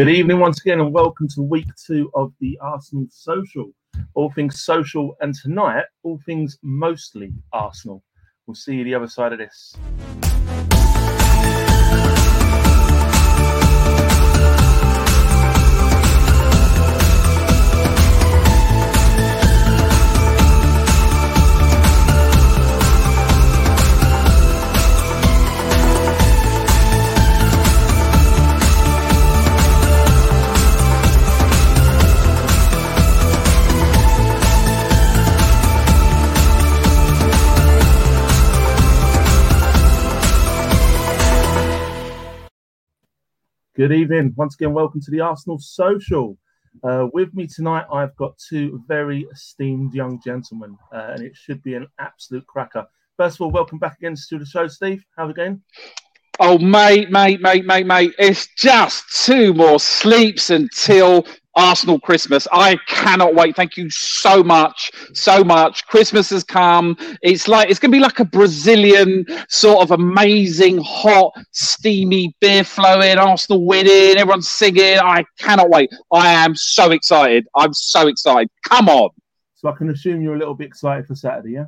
Good evening once again, and welcome to week two of the Arsenal Social. All things social, and tonight, all things mostly Arsenal. We'll see you the other side of this. Good evening. Once again, welcome to the Arsenal Social. Uh, with me tonight, I've got two very esteemed young gentlemen, uh, and it should be an absolute cracker. First of all, welcome back again to the show, Steve. How's it going? Oh, mate, mate, mate, mate, mate. It's just two more sleeps until Arsenal Christmas. I cannot wait. Thank you so much, so much. Christmas has come. It's like it's going to be like a Brazilian sort of amazing, hot, steamy beer flowing. Arsenal winning. Everyone's singing. I cannot wait. I am so excited. I'm so excited. Come on. So I can assume you're a little bit excited for Saturday, yeah?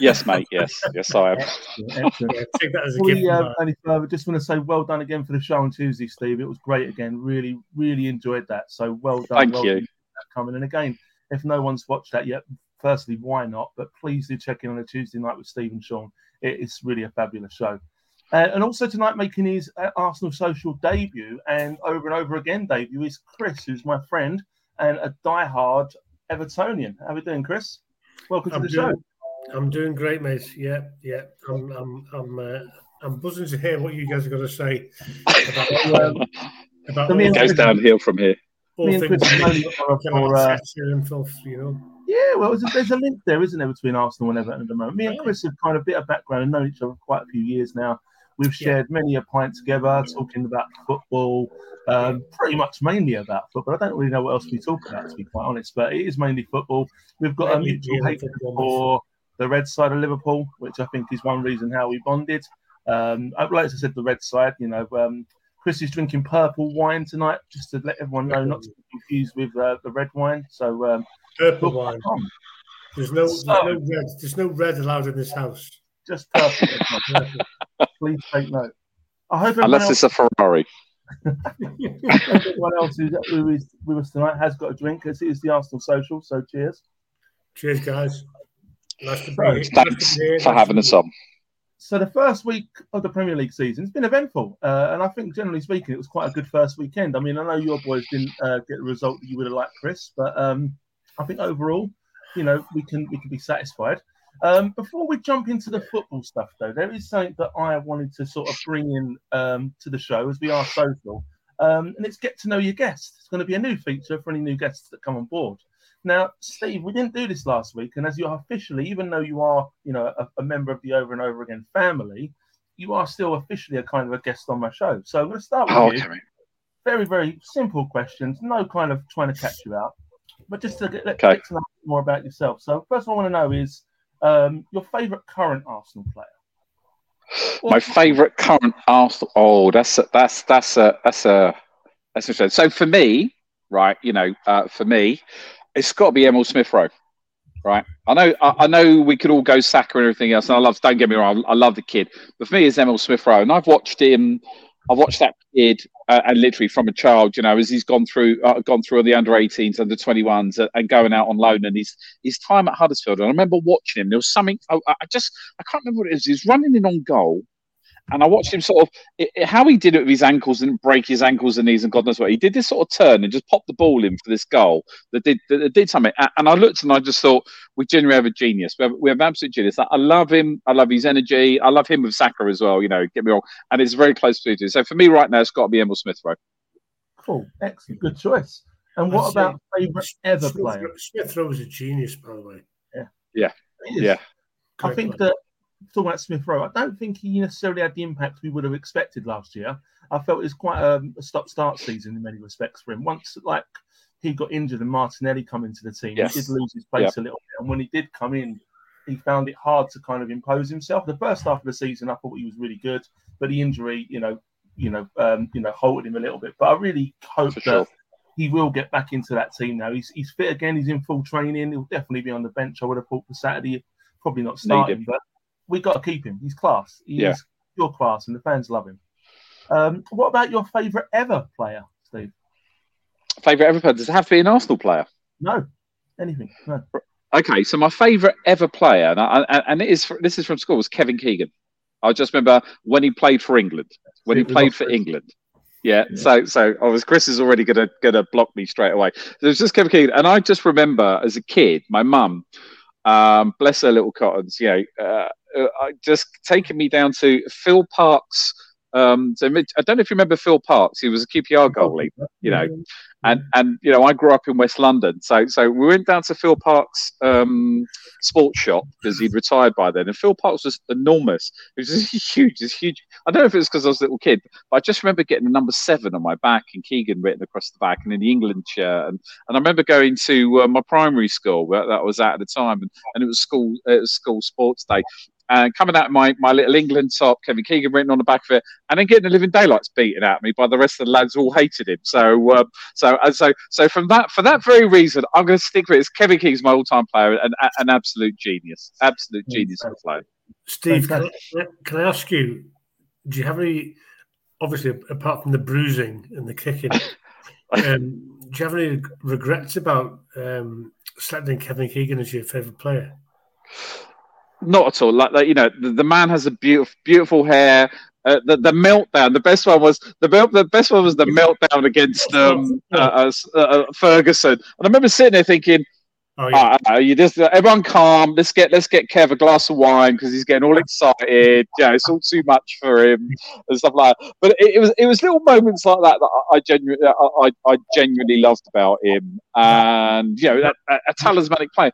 Yes, mate. Yes, yes, I am. Excellent. excellent. Yeah, take that as a gift. Uh, any further, just want to say well done again for the show on Tuesday, Steve. It was great again. Really, really enjoyed that. So well done. Thank well you. Done coming and again, if no one's watched that yet, firstly, why not? But please do check in on a Tuesday night with Steve and Sean. It is really a fabulous show. Uh, and also tonight, making his uh, Arsenal social debut and over and over again debut is Chris, who's my friend and a die-hard Evertonian. How are we doing, Chris? Welcome I'm to the doing, show. I'm doing great, mate. Yeah, yeah. I'm, I'm, I'm, uh, I'm buzzing to hear what you guys are going to say about. Um, about it goes downhill from here. All Me and things Chris kind are for, uh, and filth, you know. Yeah, well, there's a, there's a link there, isn't there, between Arsenal and Everton at the moment. Me and Chris have kind of a bit of background and known each other for quite a few years now. We've shared many a pint together, talking about football, um, pretty much mainly about football. I don't really know what else we talk about, to be quite honest, but it is mainly football. We've got a Mainly mutual really hatred football, for the red side of Liverpool, which I think is one reason how we bonded. Um, I- like I said, the red side, you know, um, Chris is drinking purple wine tonight, just to let everyone know, not to be confused with uh, the red wine. So, um, Purple wine. There's no, there's So- no red. There's no red allowed in this house. just purple. Please take note. I hope everyone Unless else, it's a Ferrari. everyone else who's, who is with us tonight has got a drink, as it is the Arsenal social. So, cheers. Cheers, guys. Nice to be here. Thanks Nice to be here. for having us on. So the first week of the Premier League season has been eventful, uh, and I think generally speaking, it was quite a good first weekend. I mean, I know your boys didn't uh, get the result that you would have liked, Chris, but um, I think overall, you know, we can we can be satisfied. Um, before we jump into the football stuff, though, there is something that I wanted to sort of bring in um, to the show as we are social, um, and it's get to know your guests. It's going to be a new feature for any new guests that come on board. Now, Steve, we didn't do this last week, and as you are officially, even though you are, you know, a, a member of the Over and Over Again family, you are still officially a kind of a guest on my show. So I'm going to start with Oh, you. Very, very simple questions. No kind of trying to catch you out, but just to get, Okay. get to know more about yourself. So first, I want to know is um, your favourite current Arsenal player. Or- My favourite current Arsenal. Oh, that's a, that's that's a that's a that's interesting. So for me, right, you know, uh, for me, it's got to be Emil Smith Rowe, right? I know I, I know we could all go Saka and everything else, and I love. Don't get me wrong, I, I love the kid, but for me, it's Emil Smith Rowe, and I've watched him. I've watched that kid, uh, and literally from a child, you know, as he's gone through, uh, gone through the under 18s, under 21s, uh, and going out on loan, and his his time at Huddersfield. And I remember watching him. There was something I, I just I can't remember what it was running in on goal, and I watched him sort of it, it- how he did it with his ankles and break his ankles and knees and God knows what. He did this sort of turn and just popped the ball in for this goal that did that, that did something. And I looked and I just thought we genuinely have a genius. We have, we have absolute genius. I love him. I love his energy. I love him with Saka as well. You know, get me wrong. And it's very close to it. So for me right now, it's got to be Emil Smith Rowe. Cool, excellent, good choice. And what I'd about favourite ever Smith, player? Smith Rowe is a genius, by the way. It is. Yeah. Yeah. I think player. that talking about Smith Rowe, I don't think he necessarily had the impact we would have expected last year. I felt it was quite a, a stop-start season in many respects for him. Once like he got injured and Martinelli come into the team, Yes. he did lose his place a little bit. And when he did come in, he found it hard to kind of impose himself. The first half of the season, I thought he was really good, but the injury, you know, you know, um, you know, halted him a little bit. But I really hope For that sure. he will get back into that team now. He's he's fit again. He's in full training. He'll definitely be on the bench. I would have thought for Saturday, probably not starting, but we got to keep him. He's class. He's Yeah. pure class, and the fans love him. Um, what about your favourite ever player, Steve? Favorite ever player? Does it have to be an Arsenal player? No, anything. No. Okay, so my favourite ever player, and, I, and- it is this is from school, was Kevin Keegan. I just remember when he played for England. When he played for England. Yeah, Yeah. so so I was Chris is already gonna gonna block me straight away. There's just Kevin Keegan, and I just remember as a kid, my mum, um, bless her little cottons, you know, uh, uh, just taking me down to Phil Parkes. Um, so I don't know if you remember Phil Parkes. He was a QPR goalie you know, and and you know I grew up in West London, so so we went down to Phil Park's um, sports shop because he'd retired by then, and Phil Parkes was enormous. It was huge, it's huge. I don't know if it was because I was a little kid, but I just remember getting the number seven on my back and Keegan written across the back, and in the England shirt, and and I remember going to uh, my primary school where that was at at the time, and, and it was school it was school sports day. And coming out of my, my little England top, Kevin Keegan written on the back of it, and then getting the living daylights beaten at me by the rest of the lads who all hated him. So um, so and so so from that for that very reason, I'm going to stick with it. Kevin Keegan's my all-time player and an absolute genius, absolute genius of a player. Steve, can I, can I ask you, do you have any, obviously, apart from the bruising and the kicking, um, do you have any regrets about um, selecting Kevin Keegan as your favourite player? Not at all. Like, like you know, the, the man has a beautiful, beautiful hair. Uh, the the meltdown. The best one was the melt, the best one was the meltdown against um, uh, uh, uh, Ferguson. And I remember sitting there thinking, Oh, yeah. Uh, you just everyone calm. Let's get let's get Kev a glass of wine because he's getting all excited. Yeah, it's all too much for him and stuff like that. But it, it was it was little moments like that that I, I genuinely I, I genuinely loved about him, and you know that, a, a talismanic player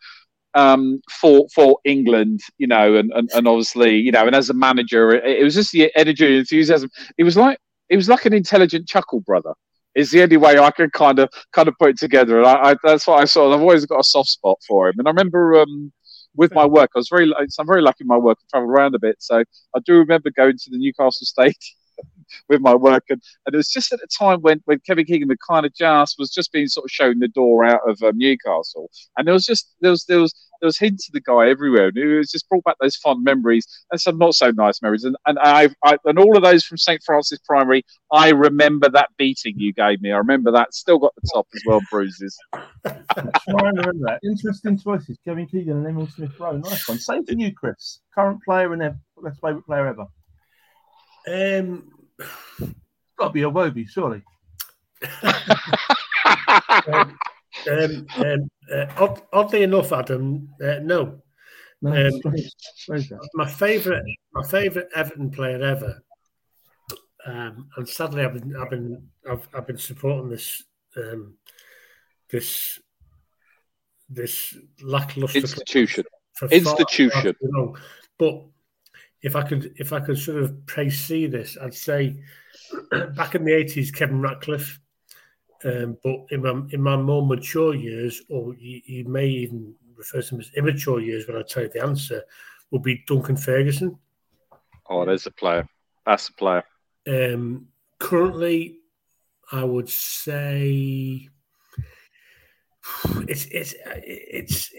um, for for England, you know, and, and, and obviously you know, and as a manager, it, it was just the energy and enthusiasm. It was like it was like an intelligent chuckle brother is the only way I could kind of kind of put it together. And I, I that's what I saw. I've always got a soft spot for him. And I remember um, with my work, I was very I'm very lucky in my work. I travel around a bit, so I do remember going to the Newcastle Stadium with my work, and, and it was just at a time when when Kevin Keegan had kind of just was just being sort of shown the door out of um, Newcastle, and there was just there was there was there was hints of the guy everywhere, and it was just brought back those fond memories and some not so nice memories, and and I, I and all of those from St Francis Primary. I remember that beating you gave me. I remember that. Still got the top as well, bruises. Try and remember that. Interesting choices. Kevin Keegan and Emil Smith Rowe. Nice one. Same for you, Chris. Current player and their best favourite player ever. Um, Got to be Iwobi, surely. um, um, um, uh, odd, oddly enough, Adam, uh, no. No, Um, strange. Strange that. My favourite, my favourite Everton player ever, um, and sadly, I've been, I've been, I've, I've been supporting this, um, this, this lackluster Institution. for Institution. far. But if I could, if I could sort of pre-see this, I'd say back in the eighties, Kevin Ratcliffe. Um, but in my in my more mature years, or you, you may even refer to them as immature years, when I tell you the answer, would be Duncan Ferguson. Oh, there's a player. That's a player. Um, currently, I would say it's it's it's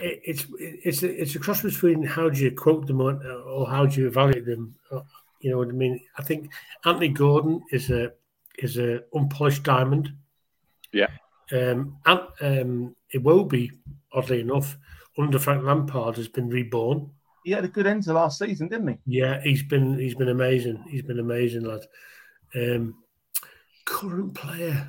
it's it's a, it's a cross between how do you quote them or, or how do you evaluate them. Uh, You know what I mean? I think Anthony Gordon is a is a unpolished diamond. Yeah. Um, and um, it will be oddly enough under Frank Lampard has been reborn. He had a good end to last season, didn't he? Yeah, he's been he's been amazing. He's been amazing, lad. Um, current player,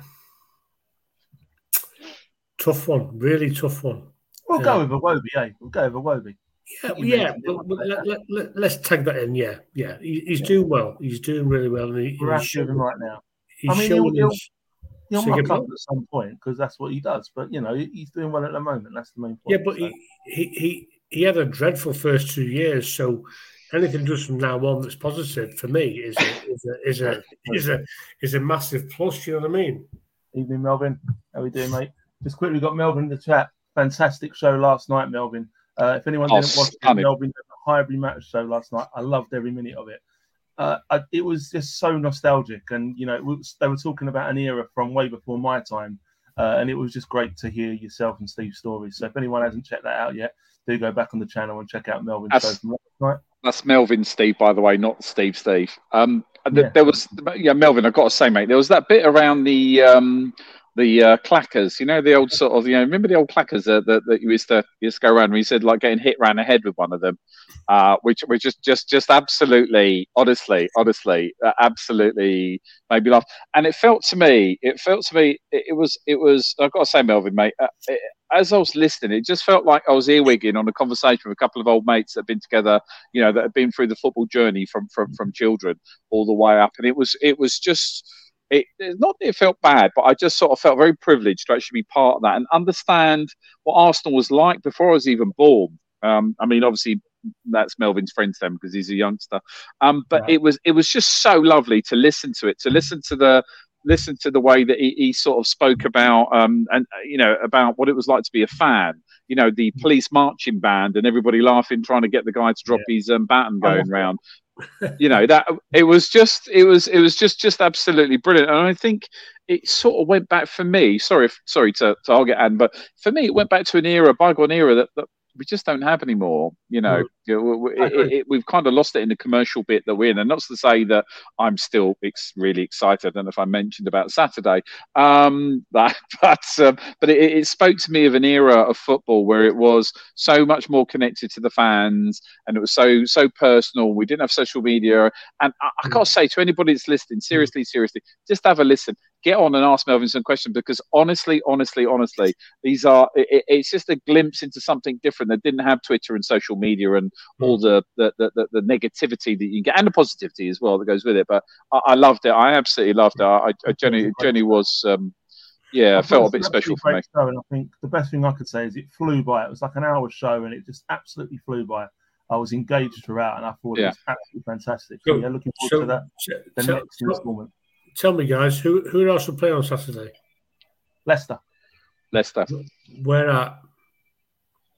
tough one, really tough one. We'll Yeah. go with a Wobie, eh? We'll go with Iwobi. Yeah, You yeah. but let, let, let, let's tag that in. Yeah, yeah. He, he's doing well. He's doing really well, he, We're he's with him right now. he's I mean, showing he'll- his- He'll Sing muck up at some point because that's what he does. But you know, he's doing well at the moment. That's the main point. yeah, but so. he, he he had a dreadful first two years. So anything just from now on that's positive for me is a is a is a is a, is a massive plus. You know what I mean? Evening, Melvin. How we doing, mate? Just quickly, got Melvin in the chat. Fantastic show last night, Melvin. Uh, if anyone Oh, didn't watch it. Melvin did the Highbury match show last night. I loved every minute of it. uh, I, it was just so nostalgic, and you know, was, they were talking about an era from way before my time, uh, and it was just great to hear yourself and Steve's stories. So if anyone hasn't checked that out yet, do go back on the channel and check out Melvin's That's- show from last night. That's Melvin Steve, by the way, not Steve Steve. Um, Yeah. there was yeah, Melvin. I've got to say, mate, there was that bit around the um, the uh, clackers. You know, the old sort of you know, remember the old clackers that, that, that you used to you used to go around. You said like getting hit round the head with one of them, uh, which which just just just absolutely, honestly, honestly, uh, absolutely made me laugh. And it felt to me, it felt to me, it, it was it was. I've got to say, Melvin, mate. Uh, it, as I was listening, it just felt like I was earwigging on a conversation with a couple of old mates that had been together, you know, that had been through the football journey from from from children all the way up, and it was it was just. It, it's not that it felt bad, but I just sort of felt very privileged to actually be part of that and understand what Arsenal was like before I was even born. Um, I mean, obviously, that's Melvin's friend then because he's a youngster. Um, but Right. it was it was just so lovely to listen to it, to listen to the listen to the way that he, he sort of spoke about um, and uh, you know about what it was like to be a fan. You know, the police marching band and everybody laughing, trying to get the guy to drop his um, baton going round. you know that it was just it was it was just just absolutely brilliant, and I think it sort of went back for me. Sorry, sorry to to argue, Anne, but for me, it went back to an era, bygone era that, that we just don't have anymore. You know, Mm. We- we- I it, agree. it, we've kind of lost it in the commercial bit that we're in, and not to say that I'm still ex- really excited. I don't know if I mentioned about Saturday, um, that, but um, but it, it spoke to me of an era of football where it was so much more connected to the fans, and it was so so personal. We didn't have social media, and I, I got to say to anybody that's listening, seriously, seriously, just have a listen. Get on and ask Melvin some questions because honestly, honestly, honestly, these are it, it's just a glimpse into something different that didn't have Twitter and social media and all the the, the, the the negativity that you get and the positivity as well that goes with it. But I, I loved it. I absolutely loved it. I, I Jenny Jenny was um, yeah, I it felt a bit special absolutely for me. Show, and I think the best thing I could say is it flew by. It was like an hour show, and it just absolutely flew by. I was engaged throughout, and I thought it was absolutely fantastic. So, So- yeah, looking forward So, to that. t- The tell- next tell- instalment, tell me, guys, who who else will play on Saturday? Leicester Leicester Where at?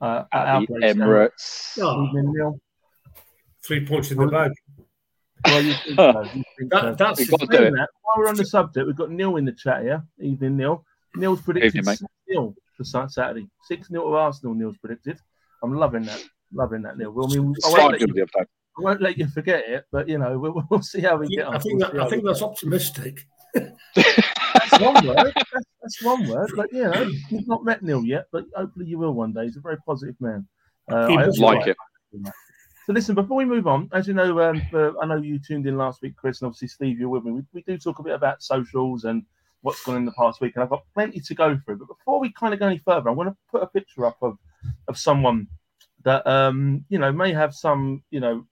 uh, at at our the Emirates. Oh, Evening, Neil. three points in the bag. Well, you think so, you think That, so. that's We've got to do it. that, while we're on the subject, we've got Neil in the chat here. Evening, Neil. Neil's predicted Evening, 6 0 for Saturday. 6 0 to Arsenal, Neil's predicted. I'm loving that. Loving that, Neil. Well, I mean, I won't, Five let you, the other day. I won't let you forget it, but, you know, we'll, we'll see how we get on. I think that, I think that's optimistic. That's one word. That's, that's one word. But, you know, you've not met Neil yet, but hopefully you will one day. He's a very positive man. Uh, He I does Like it. So listen, before we move on, as you know, um, for, I know you tuned in last week, Chris, and obviously Steve, you're with me. We, we do talk a bit about socials and what's gone in the past week, and I've got plenty to go through. But before we kind of go any further, I want to put a picture up of of someone that um, you know may have some you know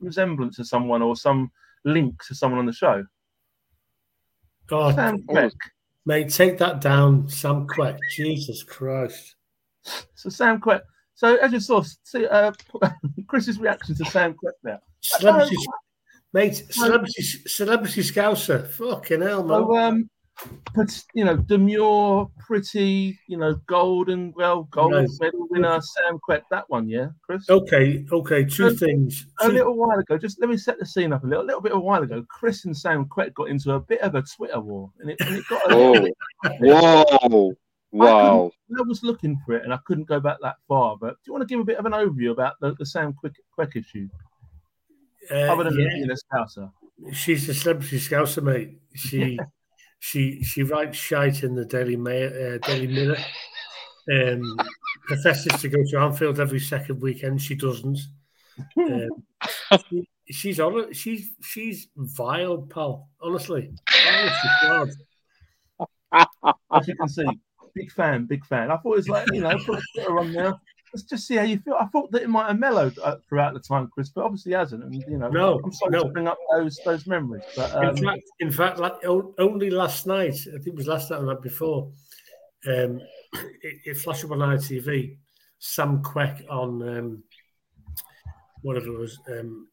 resemblance to someone or some link to someone on the show. God, Sam Oh, Quek. mate, take that down, Sam Quek. Jesus Christ. So Sam Quek. So as you saw, see, uh, Chris's reaction to Sam Quek there. Celebrity, mate, celebrity, celebrity scouser. Fucking hell, man. So, um, but you know, demure, pretty, you know, gold and well, gold Right. medal winner Sam Quek. That one, yeah, Chris. Okay, okay, two Um, things. A Two- little while ago, just let me set the scene up a little. A little bit a while ago, Chris and Sam Quek got into a bit of a Twitter war, and it, and it got. A little Whoa, whoa, wow! I was looking for it, and I couldn't go back that far. But do you want to give a bit of an overview about the, the Sam Quek, Quek issue, uh, other than yeah, being a scouser? she's a celebrity scouser, mate. She she she writes shite in the Daily Mail, uh, Daily Mirror. Um, professes to go to Anfield every second weekend. She doesn't. Um, she, she's on She's she's vile, pal. Honestly, honestly, God. As you can see, big fan, big fan. I thought it was like, you know, put a Twitter on there. Let's just see how you feel. I thought that it might have mellowed uh, throughout the time, Chris, but obviously hasn't. And you know, No, I'm sorry no. to bring up those those memories, but um, in fact, in fact, like, only last night, I think it was last night or night before, um, it, it flashed up on ITV. Sam Quek on um, whatever it was, um,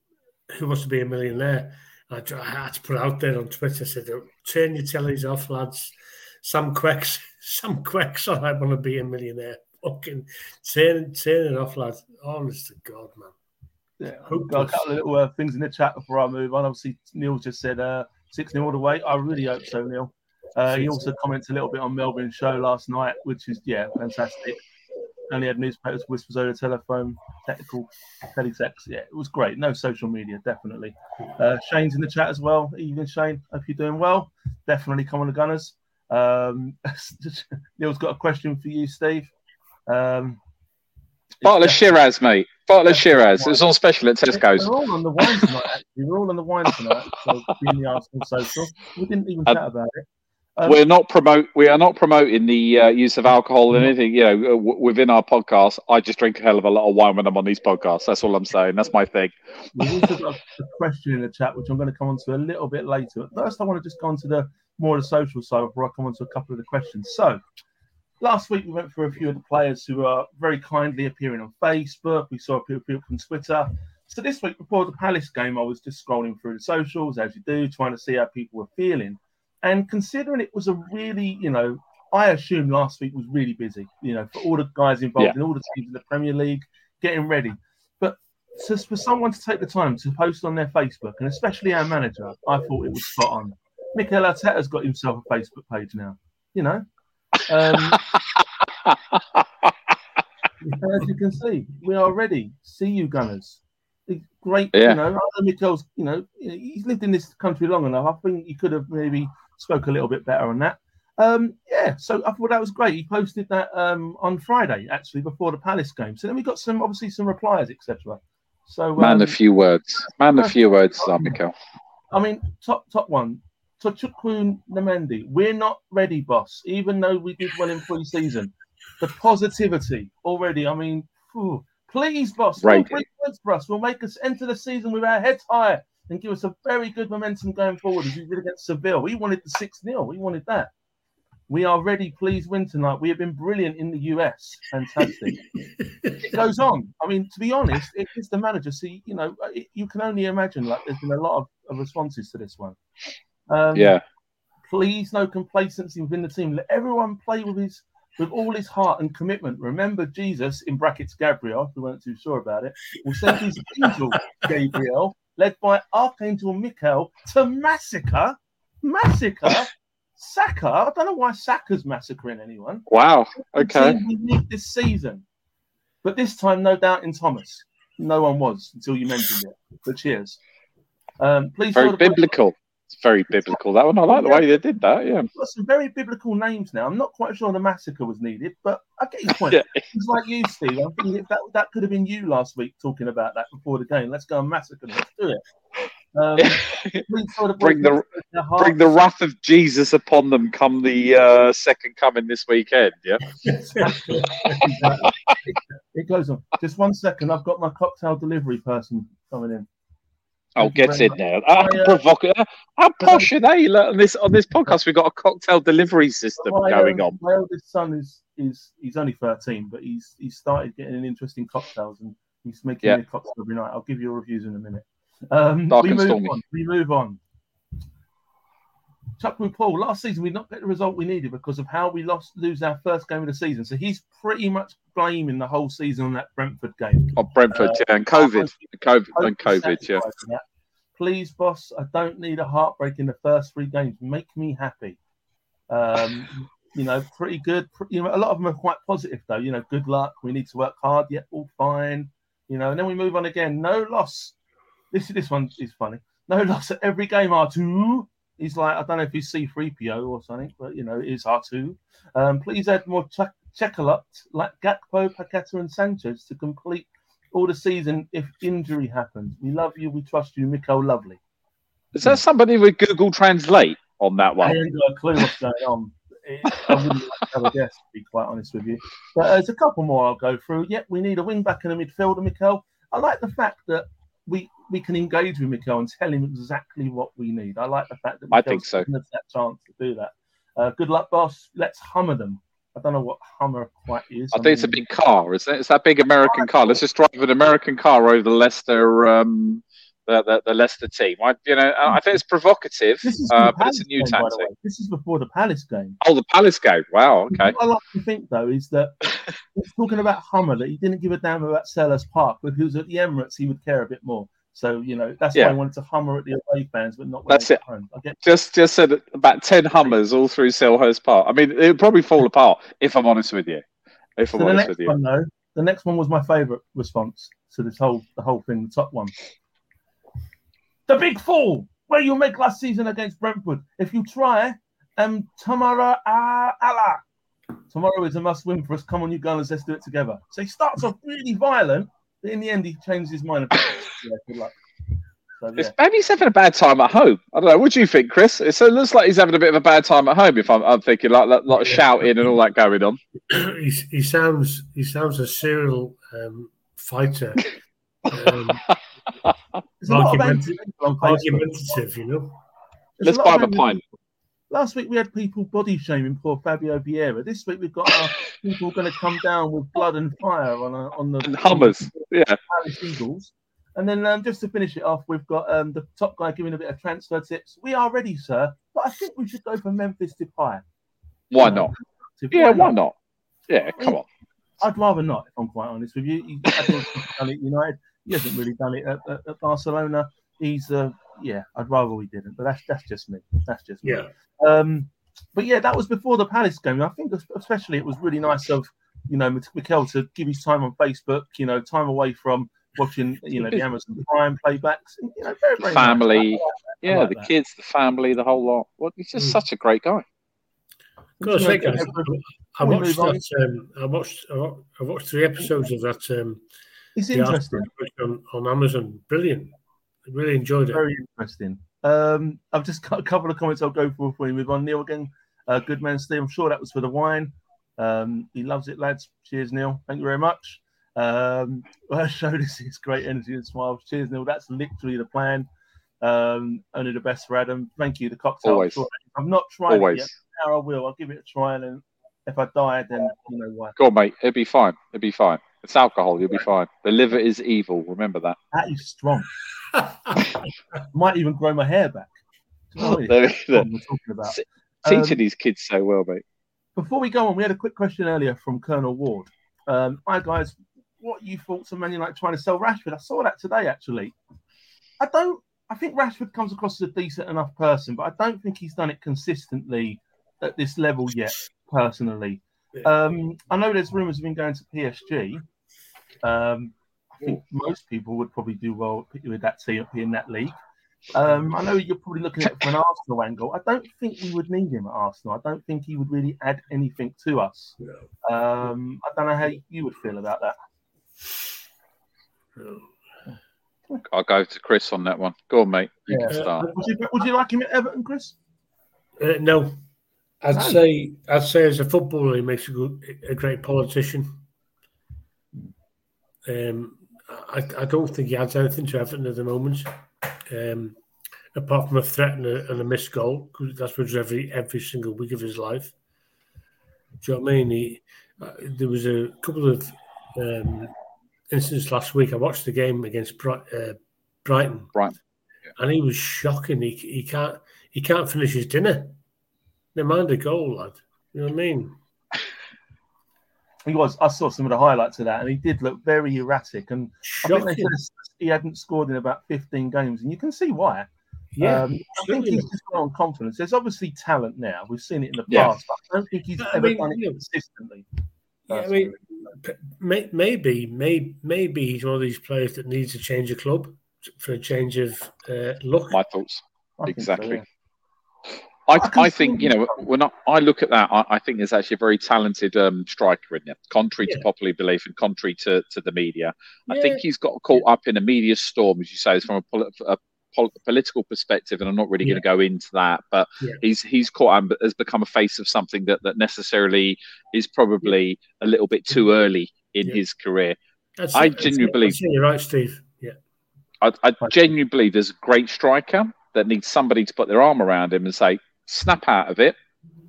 Who Wants to Be a Millionaire. I, I had to put out there on Twitter, said, "Turn your tellies off, lads." Sam Quek's Sam Quek's on. I want to be a millionaire. Fucking turn turn it off, lads. Honest to God, man. Yeah, got a couple of little uh, things in the chat before I move on. Obviously, Neil just said uh, 6 0 all the way. I really hope so, Neil. Uh, he also comments a little bit on Melbourne show last night, which is, yeah, fantastic. Only had newspapers, whispers over the telephone, technical teletext. Yeah, it was great. No social media, definitely. Uh, Shane's in the chat as well. Evening, Shane. Hope you're doing well. Definitely come on the Gunners. Um, Neil's got a question for you, Steve. Um, Bottle of Shiraz, mate. Bottle of Shiraz. It was on special at Tesco's. We're all on the wine tonight, actually. We're all on the wine tonight. So in the Arsenal social. We didn't even chat about it. Um, we're not promote. We are not promoting the uh, use of alcohol and anything. You know, w- within our podcast, I just drink a hell of a lot of wine when I'm on these podcasts. That's all I'm saying. That's my thing. We've also got a question in the chat, which I'm going to come on to a little bit later. But first, I want to just go on to the more of the social side before I come on to a couple of the questions. So, last week we went through a few of the players who are very kindly appearing on Facebook. We saw a few people from Twitter. So this week before the Palace game, I was just scrolling through the socials as you do, trying to see how people were feeling. And considering it was a really, you know, I assume last week was really busy, you know, for all the guys involved yeah. in all the teams in the Premier League getting ready. But just for someone to take the time to post on their Facebook, and especially our manager, I thought it was spot on. Mikel Arteta's got himself a Facebook page now, you know. Um, as you can see, we are ready. See you, Gunners. Great, yeah. you know. Mikel's, you know, he's lived in this country long enough. I think he could have maybe spoke a little bit better on that. Um, yeah, so I thought that was great. He posted that um, on Friday, actually, before the Palace game. So then we got some, obviously, some replies, etc. So man, um, a few words. Man, a few words, Mikel. I mean, top top one. Tochukwu Namendi, we're not ready, boss. Even though we did well in pre-season, the positivity already. I mean, please, boss, right. three points for us. Will make us enter the season with our heads higher and give us a very good momentum going forward as we did against Seville. We wanted the 6 0. We wanted that. We are ready. Please win tonight. We have been brilliant in the US. Fantastic. it goes on. I mean, to be honest, it is the manager. See, you know, it, you can only imagine like there's been a lot of, of responses to this one. Um, yeah. Please, no complacency within the team. Let everyone play with his with all his heart and commitment. Remember Jesus in brackets Gabriel, we weren't too sure about it, will send his angel Gabriel led by Archangel Mikel, to massacre, massacre Saka. I don't know why Saka's massacring anyone. Wow. Okay. We need this season, but this time, no doubt in Thomas. No one was until you mentioned it. But cheers. Um, please. Very biblical. It's very biblical that one. I like the way they did that. Yeah, got some very biblical names now. I'm not quite sure the massacre was needed, but I get your point. yeah. It's like you, Steve. I'm thinking that that could have been you last week talking about that before the game. Let's go and massacre. Let's do it. Um, bring the bring the wrath of Jesus upon them come the uh, second coming this weekend. Yeah, exactly. it goes on. Just one second. I've got my cocktail delivery person coming in. Oh, get in there. How, uh, provocative. How posh are they? on this on this podcast, we've got a cocktail delivery system my, going um, on. My oldest son is is he's only thirteen, but he's he's started getting interesting cocktails and he's making yeah. a cocktail every night. I'll give you reviews in a minute. Um, we move stormy. on. We move on. Chuck with Paul. Last season, we not get the result we needed because of how we lost lose our first game of the season. So he's pretty much blaming the whole season on that Brentford game. Oh, Brentford, uh, yeah, and COVID, COVID, and COVID, yeah. Please, boss, I don't need a heartbreak in the first three games. Make me happy. Um, you know, pretty good. You know, a lot of them are quite positive though. You know, good luck. We need to work hard. Yeah, all fine. You know, and then we move on again. No loss. This this one is funny. No loss at every game. R two he's like, I don't know if he's C3PO or something, but you know, it is R2. Um, please add more ch- like Gakpo, Paqueta, and Sanchez to complete all the season if injury happens. We love you, we trust you, Mikel Lovely. Is there somebody with Google Translate on that one? I ain't got a clue what's going on. I wouldn't have a guess, to be quite honest with you. But there's a couple more I'll go through. Yep, we need a wing back and a midfielder, Mikel. I like the fact that we we can engage with Mikel and tell him exactly what we need. I like the fact that I think so. Has that chance to do that. Uh, good luck, boss. Let's hummer them. I don't know what Hummer quite is. I, I think mean, it's a big car, isn't it? It's that big American car. Let's just drive an American car over the Leicester um, the, the, the Leicester team. I, you know, I think it's provocative, uh, but it's a new game, tactic. This is before the Palace game. Oh, the Palace game. Wow. Okay. What I like to think though is that it's talking about Hummer that he didn't give a damn about Selhurst Park, but who's at the Emirates, he would care a bit more. So you know that's Yeah. why I wanted to Hummer at the away fans, but not That's it. get home. I get Just just said about ten Hummers all through Selhurst Park. I mean, it would probably fall apart if I'm honest with you. If I'm So honest with you. one, though, the next one was my favourite response to this whole the whole thing, the top one. The big fall, where you make last season against Brentford. If you try, um, tomorrow, ah, Allah. Tomorrow is a must win for us. Come on, you guys, let's do it together. So he starts off really violent, but in the end, he changes his mind. A bit. yeah, good luck. So, yeah. Maybe he's having a bad time at home. I don't know. What do you think, Chris? It's, it looks like he's having a bit of a bad time at home. If I'm, I'm thinking like a lot of shouting and all that going on. he, he sounds he sounds a serial um, fighter, um, There's a lot of argument- anti- on Facebook. argumentative. You know, There's Let's buy of him a pint. Last week we had people body shaming poor Fabio Vieira. This week we've got our people going to come down with blood and fire on a, on the And Hummers. Yeah. Eagles. And then um, just to finish it off, we've got um, the top guy giving a bit of transfer tips. We are ready, sir, but I think we should go for Memphis Depay. Why not? Yeah, why not? Yeah, come on. I'd rather not, if I'm quite honest with you. He, don't done it United. He hasn't really done it at, at, at Barcelona. He's, uh, yeah, I'd rather we didn't, but that's that's just me. That's just me. yeah. Um, but yeah, that was before the Palace game. I think especially it was really nice of you know Mikel to give his time on Facebook. You know, time away from watching you know the Amazon Prime playbacks. You know, very, very nice. Family. Yeah, like the that. kids, the family, the whole lot. Well, he's just Mm. such a great guy. Gotta say, guys, I we watched that. Um, I watched. I watched three episodes of that. Um, It's interesting. On, on Amazon. Brilliant. I really enjoyed it. Very interesting. Um, I've just got a couple of comments I'll go for before we move on. Neil again, uh, good man, Steve. I'm sure that was for the wine. Um, he loves it, lads. Cheers, Neil. Thank you very much. Um, well, show this is great energy and smiles. Cheers, Neil. That's literally the plan. Um, only the best for Adam. Thank you. The cocktail. Always. Sure. I've not tried it Always. yet. Now I will. I'll give it a try, and if I die, then you know why. Go on, mate. It'll be fine. It'll be fine. It's alcohol. You'll be fine. The liver is evil. Remember that. That is strong. Might even grow my hair back. Do you what I? There- we're talking about. Se- Um, Teaching these kids so well, mate. Before we go on, we had a quick question earlier from Colonel Ward. Um, hi guys, what you thoughts of Man United trying to sell Rashford? I saw that today actually. I don't. I think Rashford comes across as a decent enough person, but I don't think he's done it consistently at this level yet. Personally, um, I know there's rumours of him going to PSG. Um, I think most people would probably do well with that team in that league. Um, I know you're probably looking at it from an Arsenal angle. I don't think we would need him at Arsenal. I don't think he would really add anything to us. Um, I don't know how you would feel about that. I'll go to Chris on that one. Go on, mate. You Yeah. can start. Would you, would you like him at Everton, Chris? Uh, no, I'd No. say I'd say as a footballer, he makes a good, a great politician. Um, I, I don't think he adds anything to Everton at the moment, um, apart from a threat and a, and a missed goal. 'cause That's what every every single week of his life. Do you know what I mean? He, uh, there was a couple of um, incidents last week. I watched the game against Bri- uh, Brighton, Brighton, and he was shocking. He, he can't he can't finish his dinner. Never mind a goal, lad. You know what I mean? He was. I saw some of the highlights of that, and he did look very erratic. And I think they Shocking. said he hadn't scored in about 15 games, and you can see why. Yeah. Um, I think certainly. he's just got on confidence. There's obviously talent now. We've seen it in the Yeah. past, but I don't think he's I ever mean, done it you consistently. Yeah, I mean, p- may, maybe, maybe he's one of these players that needs to change a club for a change of uh, look. My thoughts. I think so, exactly. yeah. I, I I think you know when I, I look at that, I, I think there's actually a very talented um, striker in there, contrary to popular belief and contrary to, to the media. I think he's got caught up in a media storm, as you say, from a, a pol- political perspective, and I'm not really going to go into that. But Yeah. he's he's caught up, has become a face of something that that necessarily is probably a little bit too early in Yeah. his career. That's I that's genuinely it. believe- You're right, Steve. Yeah. I, I genuinely believe there's a great striker that needs somebody to put their arm around him and say, snap out of it,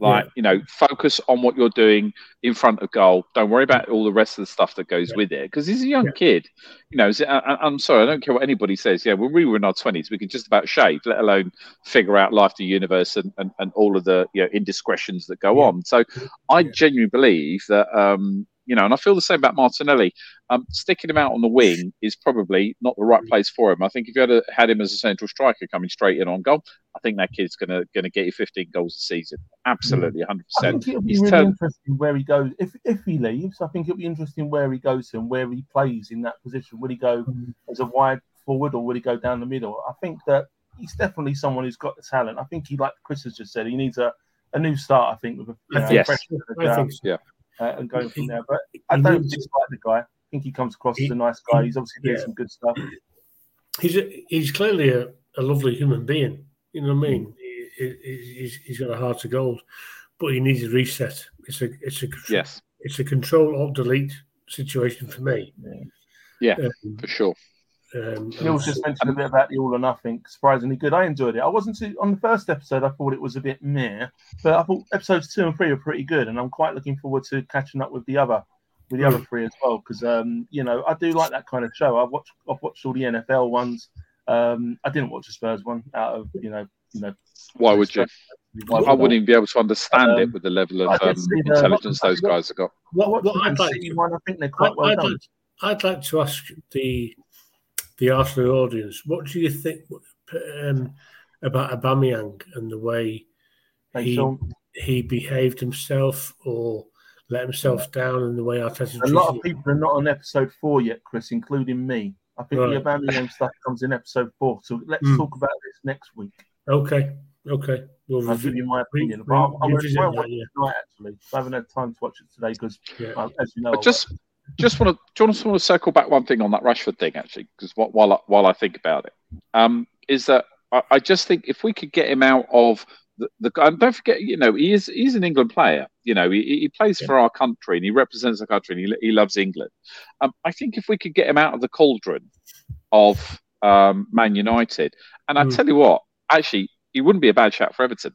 Like, yeah. you know, focus on what you're doing in front of goal. Don't worry about all the rest of the stuff that goes yeah. with it. Because he's a young yeah. kid. You know, I, am sorry, I don't care what anybody says. Yeah, when we were in our 20s, we could just about shave, let alone figure out life, the universe, and, and, and all of the you know, indiscretions that go on. So I genuinely believe that, um, you know, and I feel the same about Martinelli. Um, sticking him out on the wing is probably not the right place for him. I think if you had a, had him as a central striker coming straight in on goal, I think that kid's gonna gonna get you 15 goals a season. Absolutely, 100. I think it'll be He's really turned... interesting where he goes. If if he leaves, I think it'll be interesting where he goes and where he plays in that position. Will he go mm. as a wide forward or will he go down the middle? I think that he's definitely someone who's got the talent. I think he, like Chris has just said, he needs a, a new start. I think with a you know, yes. fresh, I think yeah uh, and going from there. But I don't dislike the guy. I think he comes across as a nice guy. He's obviously doing yeah. some good stuff. He's a, he's clearly a, a lovely human being. You know what I mean? He, he's, he's got a heart of gold, but he needs a reset. It's a it's a yes. It's a control alt delete situation for me. Yeah, yeah um, for sure. Um, Neil just mentioned a bit about the All or Nothing. Surprisingly good. I enjoyed it. I wasn't too, on the first episode. I thought it was a bit meh, but I thought episodes two and three are pretty good, and I'm quite looking forward to catching up with the other with the other three as well. Because um, you know, I do like that kind of show. I've watched I've watched all the NFL ones. Um, I didn't watch the Spurs one out of you know you know. Why would you? Why I wouldn't even be able to understand um, it with the level of um, intelligence those guys have got. What, what, what I'd like, one, I think they're quite well I'd done. Like, I'd like to ask the the Arsenal audience. What do you think um, about Aubameyang and the way he he behaved himself or let himself down in the way Arteta? A lot of people are not on episode four yet, Chris, including me. I think right. the Aubameyang stuff comes in episode four. So let's mm. talk about this next week. Okay. Okay. We'll I'll give you my opinion. Re- I'm, I'm going to watch yeah. it tonight, actually. I haven't had time to watch it today because, yeah. as you know, just just want to just want to circle back one thing on that Rashford thing actually, because while I, while I think about it, um, is that I, I, just think if we could get him out of the, the and don't forget, you know, he is he's an England player. You know, he, he plays yeah. for our country and he represents the country and he, he loves England. Um, I think if we could get him out of the cauldron of um, Man United, and I mm. tell you what, actually, he wouldn't be a bad shot for Everton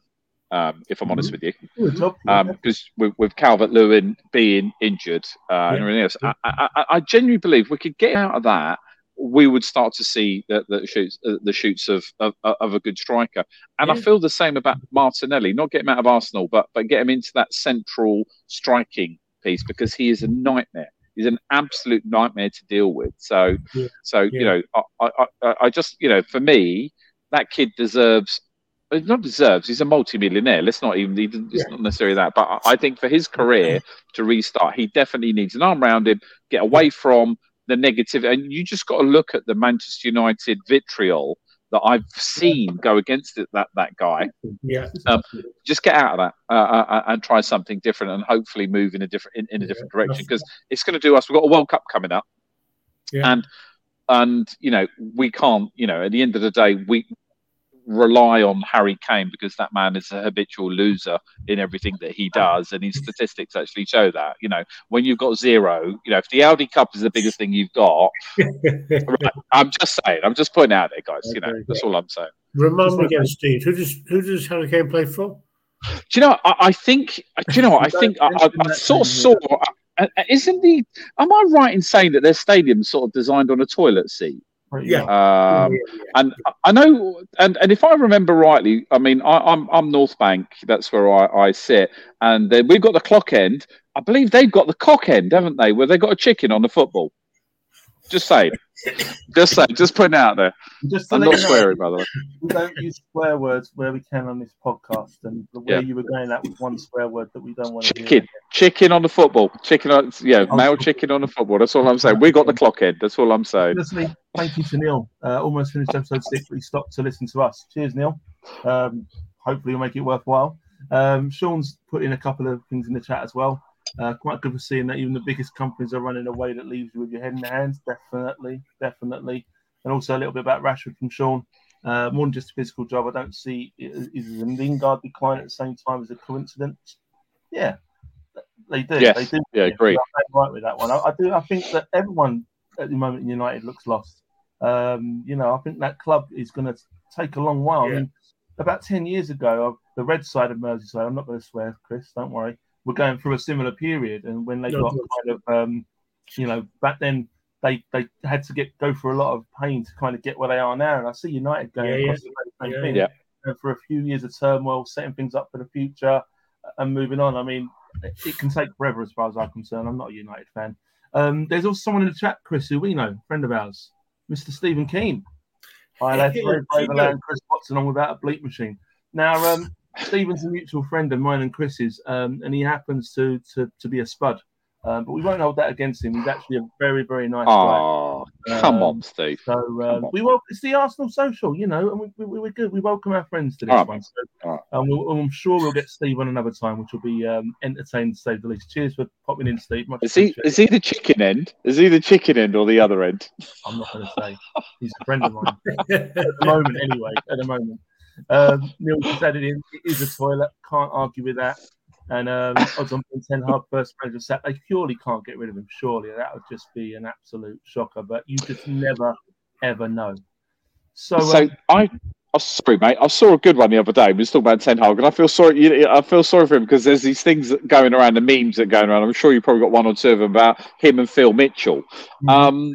um, if I'm honest with you, because um, with, with Calvert Lewin being injured uh, yeah. and everything else, I, I, I, genuinely believe we could get out of that. We would start to see the, the shoots, uh, the shoots of, of, of a good striker, and yeah. I feel the same about Martinelli. Not get him out of Arsenal, but but get him into that central striking piece because he is a nightmare. He's an absolute nightmare to deal with. So, yeah. so you know, I, I, I just you know, for me, that kid deserves not deserves. He's a multi-millionaire. Let's not even. It's yeah. not necessarily that, but I think for his career to restart, he definitely needs an arm around him, get away from the negative. And you just got to look at the Manchester United vitriol that I've seen go against it, that that guy. Yeah. Um, just get out of that uh, uh, uh, and try something different, and hopefully move in a different in, in a different yeah. direction because it's going to do us. We've got a World Cup coming up, yeah. and and you know we can't. You know, at the end of the day, we rely on Harry Kane because that man is a habitual loser in everything that he does, and his statistics actually show that. You know, when you've got zero, you know, if the Audi Cup is the biggest thing you've got, right, I'm just saying, I'm just pointing out there, guys. You know, that's all I'm saying. Remind me again, Steve. Who does who does Harry Kane play for? Do you know? I, I think. Do you know what? I think I, I, I sort of saw. Uh, uh, isn't the? Am I right in saying that their stadium's sort of designed on a toilet seat? Yeah. Um, and I know, and, and if I remember rightly, I mean, I, am I'm, I'm North Bank. That's where I, I sit, and then we've got the clock end. I believe they've got the cock end, haven't they? Where they've got a chicken on the football. Just saying. Just saying. Just putting out there. Just I'm not swearing, by the way. We don't use swear words where we can on this podcast, and the way yeah. you were going that was one swear word that we don't want to chicken. Chicken on the football. Chicken on, yeah, male chicken on the football. That's all I'm saying. We got the clock end. That's all I'm saying. Listening. Thank you to Neil. Uh, almost finished episode six, but he stopped to listen to us. Cheers, Neil. Um, hopefully, you'll make it worthwhile. Um, Sean's put in a couple of things in the chat as well. Uh, quite good for seeing that even the biggest companies are running away that leaves you with your head in the hands. Definitely, definitely. And also a little bit about Rashford from Sean. Uh, more than just a physical job. I don't see is a Lingard decline at the same time as a coincidence. Yeah, they do. Yes. They do. Yeah, agree. right with that one. I, I, do. I think that everyone at the moment in United looks lost. Um, you know, I think that club is going to take a long while. Yeah. I mean, about 10 years ago, the red side of Merseyside, I'm not going to swear, Chris, don't worry, we're going through a similar period. And when they no, got kind of, um, you know, back then they they had to get go through a lot of pain to kind of get where they are now. And I see United going yeah, across yeah. the same yeah, thing. Yeah. And for a few years of turmoil, setting things up for the future and moving on. I mean, it, it can take forever as far as I'm concerned. I'm not a United fan. Um, there's also someone in the chat, Chris, who we know, friend of ours, Mr. Stephen Keane. I left Overland, Chris Watson on without a bleep machine. Now, um, Stephen's a mutual friend of mine and Chris's, um, and he happens to, to to be a spud. Um, but we won't hold that against him. He's actually a very, very nice oh, guy. Oh, come um, on, Steve. So um, we welcome. It's the Arsenal social, you know, and we, we, we're good. We welcome our friends to this one. So, right. um, we'll, I'm sure we'll get Steve on another time, which will be um, entertaining to say the least. Cheers for popping in, Steve. Much is he is he the chicken end? Is he the chicken end or the other end? I'm not going to say. He's a friend of mine at the moment, anyway. At the moment. Um, Neil just added in, it is a toilet. Can't argue with that. And um, odds on Ten Hag first manager set. They purely can't get rid of him. Surely that would just be an absolute shocker. But you just never ever know. So, so um, I. Oh, sorry, mate. I saw a good one the other day. We was talking about Ten Hag, and I feel sorry. I feel sorry for him because there's these things going around, the memes that are going around. I'm sure you probably got one or two of them about him and Phil Mitchell. Mm-hmm. Um,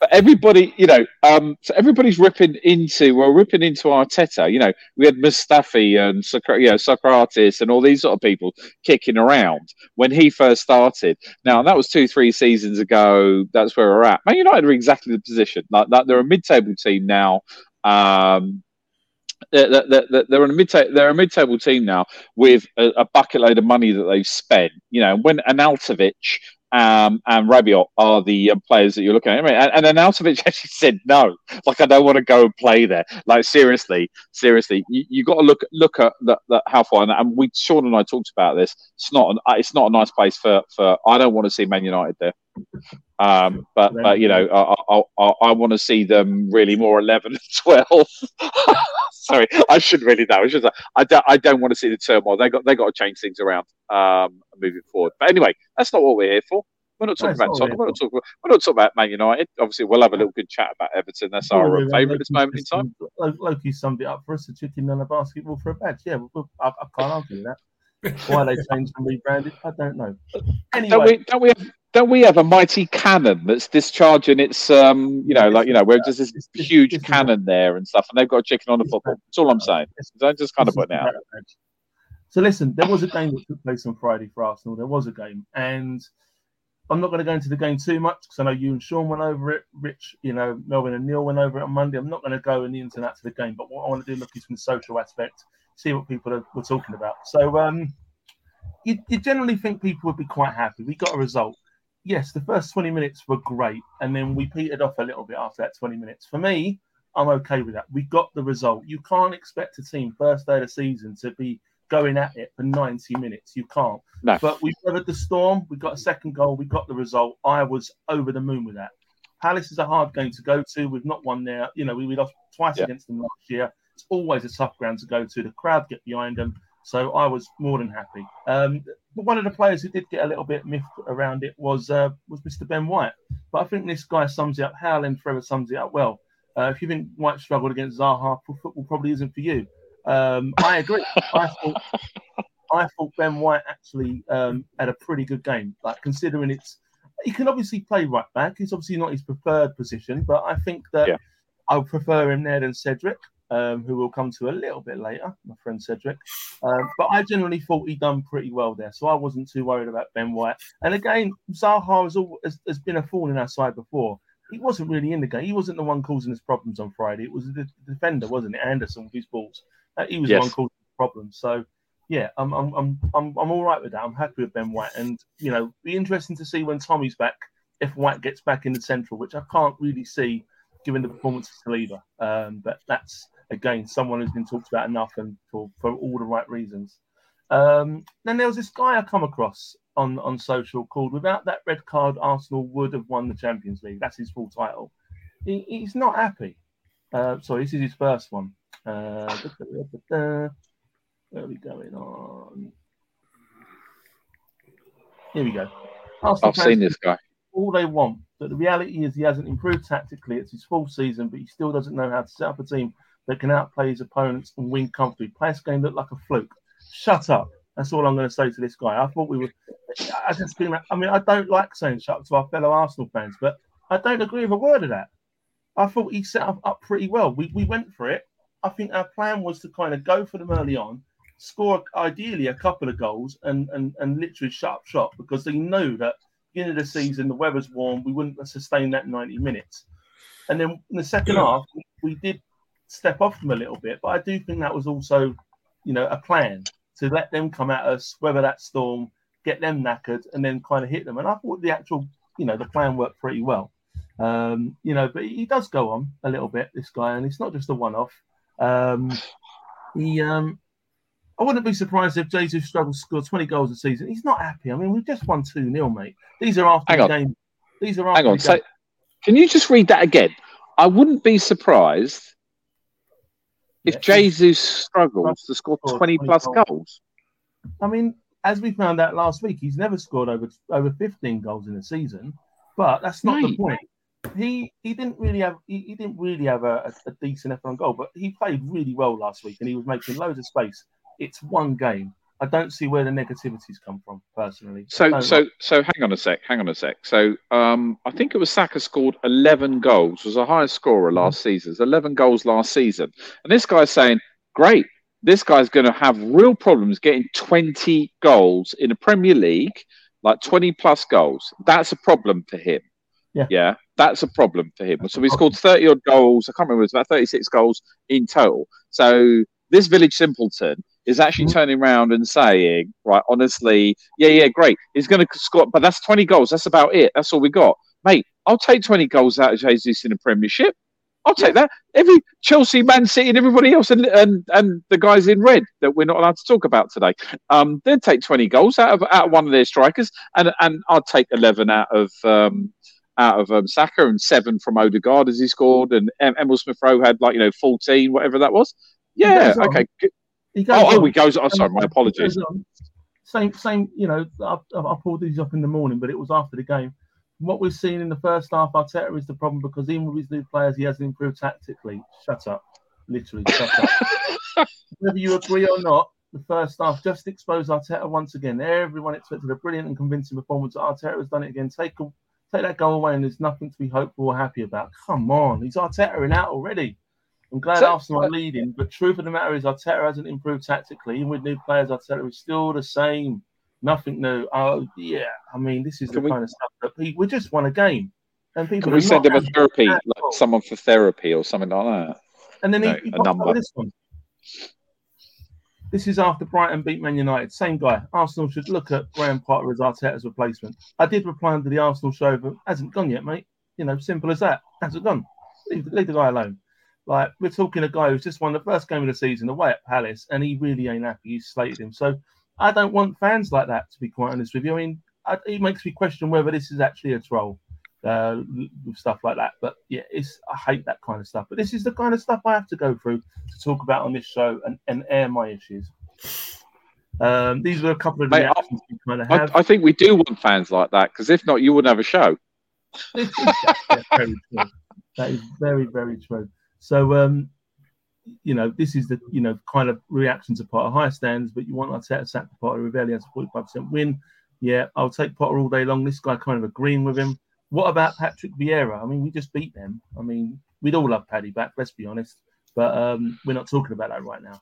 but everybody, you know, um, so everybody's ripping into, well, ripping into Arteta. You know, we had Mustafi and you know, Sokratis and all these sort of people kicking around when he first started. Now, that was two, three seasons ago. That's where we're at. Man United are exactly the position. Like, like they're a mid-table team now. Um, they're, they're, they're, a mid they're a mid-table team now with a, a, bucket load of money that they've spent. You know, when Arnautovic um, and Rabiot are the um, players that you're looking at. And, and then Arnautovic actually said no. Like I don't want to go and play there. Like seriously, seriously, you, you got to look look at the, the, how far. And, and we Sean and I talked about this. It's not an, it's not a nice place for for. I don't want to see Man United there. Um, but but you know, I I, I want to see them really more eleven and twelve. Sorry, I should really know. I, should, I don't I don't want to see the turmoil. They got they got to change things around um, moving forward. But anyway, that's not what we're here for. We're not talking about Tottenham. We're not talking. We're not talking about Man United. Obviously, we'll have a little good chat about Everton. That's our well, favourite at this moment in time. Loki summed it up for us: a chicken and a basketball for a badge. Yeah, I, I can't argue that. Why they changed and rebranded, I don't know. Anyway, don't we, don't we have don't we have a mighty cannon that's discharging its um you know like you know where there's this huge cannon there and stuff and they've got a chicken on the football. that's all i'm saying. So i'm just kind of putting it out. so listen there was a game that took place on friday for arsenal. There was a game and i'm not going to go into the game too much because i know you and sean went over it. Rich you know melvin and neil went over it on monday. I'm not going to go in the outs of the game but what i want to do look is from the social aspect see what people are, were talking about so um you, you generally think people would be quite happy we got a result yes, the first 20 minutes were great. And then we petered off a little bit after that 20 minutes. For me, I'm okay with that. We got the result. You can't expect a team first day of the season to be going at it for 90 minutes. You can't. No. But we weathered the storm. We got a second goal. We got the result. I was over the moon with that. Palace is a hard game to go to. We've not won there. You know, we, we lost twice yeah. against them last year. It's always a tough ground to go to. The crowd get behind them. So I was more than happy. Um, but one of the players who did get a little bit miffed around it was uh, was Mr. Ben White. But I think this guy sums it up. Howland forever sums it up well. Uh, if you think White struggled against Zaha, football probably isn't for you. Um, I agree. I thought I thought Ben White actually um, had a pretty good game. Like considering it's he can obviously play right back. It's obviously not his preferred position, but I think that yeah. I would prefer him there than Cedric um, who we'll come to a little bit later, my friend Cedric. Um, but I generally thought he'd done pretty well there, so I wasn't too worried about Ben White. And again, Zaha has, all, has, has been a thorn in our side before. He wasn't really in the game. He wasn't the one causing us problems on Friday. It was the defender, wasn't it? Andersen with his balls. Uh, he was yes. the one causing problems. So, yeah, I'm, I'm, I'm, I'm, I'm all right with that. I'm happy with Ben White. And, you know, be interesting to see when Tommy's back, if White gets back in the central, which I can't really see given the performance of Saliba. Um, but that's again, someone who's been talked about enough and for, for all the right reasons. Um, then there was this guy I come across on, on social called Without That Red Card, Arsenal would have won the Champions League. That's his full title. He, he's not happy. Uh, sorry, this is his first one. Uh, where are we going on? Here we go. Arsenal I've seen this guy. All they want, but the reality is he hasn't improved tactically. It's his full season, but he still doesn't know how to set up a team that can outplay his opponents and win comfortably. Play this game looked like a fluke. Shut up. That's all I'm going to say to this guy. I thought we were. I just feel. I mean, I don't like saying shut up to our fellow Arsenal fans, but I don't agree with a word of that. I thought he set up, up pretty well. We, we went for it. I think our plan was to kind of go for them early on, score ideally a couple of goals, and and and literally shut up shop because they knew that beginning of the season the weather's warm, we wouldn't sustain that 90 minutes. And then in the second half, we did step off them a little bit, but I do think that was also, you know, a plan to let them come at us, weather that storm, get them knackered, and then kind of hit them. And I thought the actual, you know, the plan worked pretty well. Um, you know, but he does go on a little bit, this guy, and it's not just a one-off. Um, he, um, I wouldn't be surprised if Jesus struggles to score 20 goals a season. He's not happy. I mean, we've just won 2 0, mate. These are after Hang the on. game. These are after Hang on. So, can you just read that again? I wouldn't be surprised if yeah. Jesus struggles to score 20 plus goals. I mean, as we found out last week, he's never scored over over 15 goals in a season. But that's not right. the point he he didn't really have he, he didn't really have a, a, decent effort on goal, but he played really well last week and he was making loads of space. It's one game. I don't see where the negativities come from personally. So so like... so hang on a sec, hang on a sec. So um I think it was Saka scored eleven goals, was the highest scorer mm-hmm. last season. Eleven goals last season. And this guy's saying, Great, this guy's gonna have real problems getting 20 goals in the Premier League, like 20 plus goals. That's a problem for him. Yeah. Yeah. That's a problem for him. So he scored 30 odd goals. I can't remember, it was about 36 goals in total. So this village simpleton is actually mm-hmm. turning around and saying, right, honestly, yeah, yeah, great. He's going to score, but that's 20 goals. That's about it. That's all we got. Mate, I'll take 20 goals out of Jesus in the Premiership. I'll take that. Every Chelsea, Man City, and everybody else, and, and and the guys in red that we're not allowed to talk about today, um, they'd take 20 goals out of out of one of their strikers, and and I'd take 11 out of um, out of um, Saka and seven from Odegaard as he scored, and Emil Smith Rowe had like you know fourteen, whatever that was. Yeah, okay. Oh, oh, oh, he goes. Oh, sorry, my apologies. Um, same, same. You know, I, I pulled these up in the morning, but it was after the game. What we've seen in the first half, Arteta is the problem because even with his new players, he hasn't improved tactically. Shut up, literally, shut up. Whether you agree or not, the first half just exposed Arteta once again. Everyone expected a brilliant and convincing performance. Arteta has done it again. Take a take that goal away and there's nothing to be hopeful or happy about. Come on, he's Arteta in out already. I'm glad so, Arsenal are leading, but truth of the matter is Arteta hasn't improved tactically. Even with new players, Arteta is still the same. Nothing new. Oh yeah, I mean this is the we, kind of stuff that people, we just won a game, and people. Can we send him a therapy, like someone for therapy or something like that? And then no, he, he a number. This one. This is after Brighton beat Man United. Same guy. Arsenal should look at Graham Potter as Arteta's replacement. I did reply under the Arsenal show, but hasn't gone yet, mate. You know, simple as that. Hasn't gone. Leave, leave the guy alone. Like we're talking a guy who's just won the first game of the season away at Palace, and he really ain't happy. He's slated him. So I don't want fans like that. To be quite honest with you, I mean, I, it makes me question whether this is actually a troll uh, stuff like that. But yeah, it's I hate that kind of stuff. But this is the kind of stuff I have to go through to talk about on this show and, and air my issues. Um, these are a couple of Mate, reactions I, we kind of have. I, I, think we do want fans like that because if not, you wouldn't have a show. that is very, very true. So, um, you know, this is the you know kind of reaction to Potter. High standards, but you want Arteta sack Potter. Ravelli has a forty-five percent win. Yeah, I'll take Potter all day long. This guy kind of agreeing with him. What about Patrick Vieira? I mean, we just beat them. I mean, we'd all love Paddy back, let's be honest. But um, we're not talking about that right now.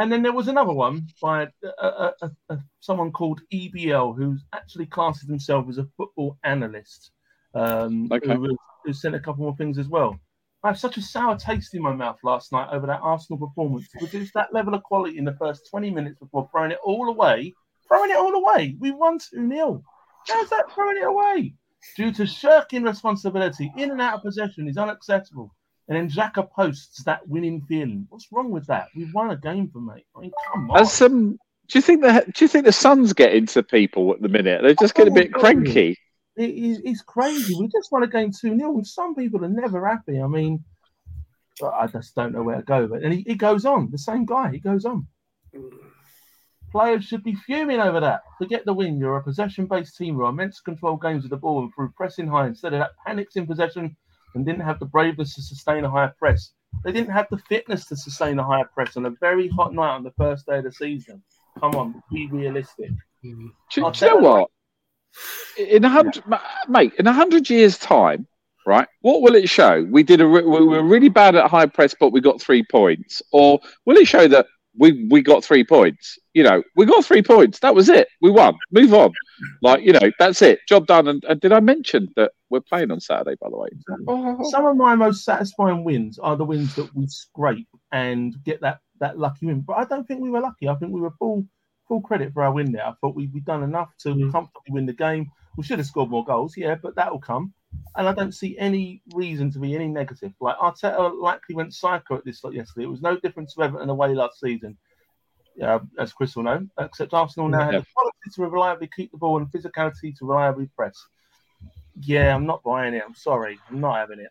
And then there was another one by a, a, a, someone called EBL, who actually classes himself as a football analyst, um, okay. who, who sent a couple more things as well. I have such a sour taste in my mouth last night over that Arsenal performance to produce that level of quality in the first 20 minutes before throwing it all away. Throwing it all away. We won 2 0. How's that throwing it away? due to shirking responsibility in and out of possession is unacceptable. And then Xhaka posts that winning feeling. What's wrong with that? We've won a game for me. I mean, come on. As, um, do you think the do you think the Sun's getting to people at the minute? They just get a bit cranky. It is, it's crazy. We just won a game 2 0, and some people are never happy. I mean, I just don't know where to go. But and he, he goes on, the same guy, he goes on. Players should be fuming over that. Forget the win. You're a possession based team who are meant to control games with the ball and through pressing high. Instead of that, panics in possession and didn't have the braveness to sustain a higher press. They didn't have the fitness to sustain a higher press on a very hot night on the first day of the season. Come on, be realistic. Mm. Do, do you know what? In a hundred, mate, in a hundred years' time, right? What will it show? We did a we were really bad at high press, but we got three points, or will it show that we we got three points? You know, we got three points. That was it. We won. Move on. Like you know, that's it. Job done. And, and did I mention that we're playing on Saturday? By the way, some of my most satisfying wins are the wins that we scrape and get that that lucky win. But I don't think we were lucky. I think we were full full credit for our win there. I thought we we done enough to mm. comfortably win the game. We should have scored more goals, yeah, but that will come. And I don't see any reason to be any negative. Like Arteta likely went psycho at this like yesterday. It was no different to Everton away last season. Yeah, as Chris will know, except Arsenal now yeah. have the quality to reliably keep the ball and physicality to reliably press. Yeah, I'm not buying it. I'm sorry, I'm not having it.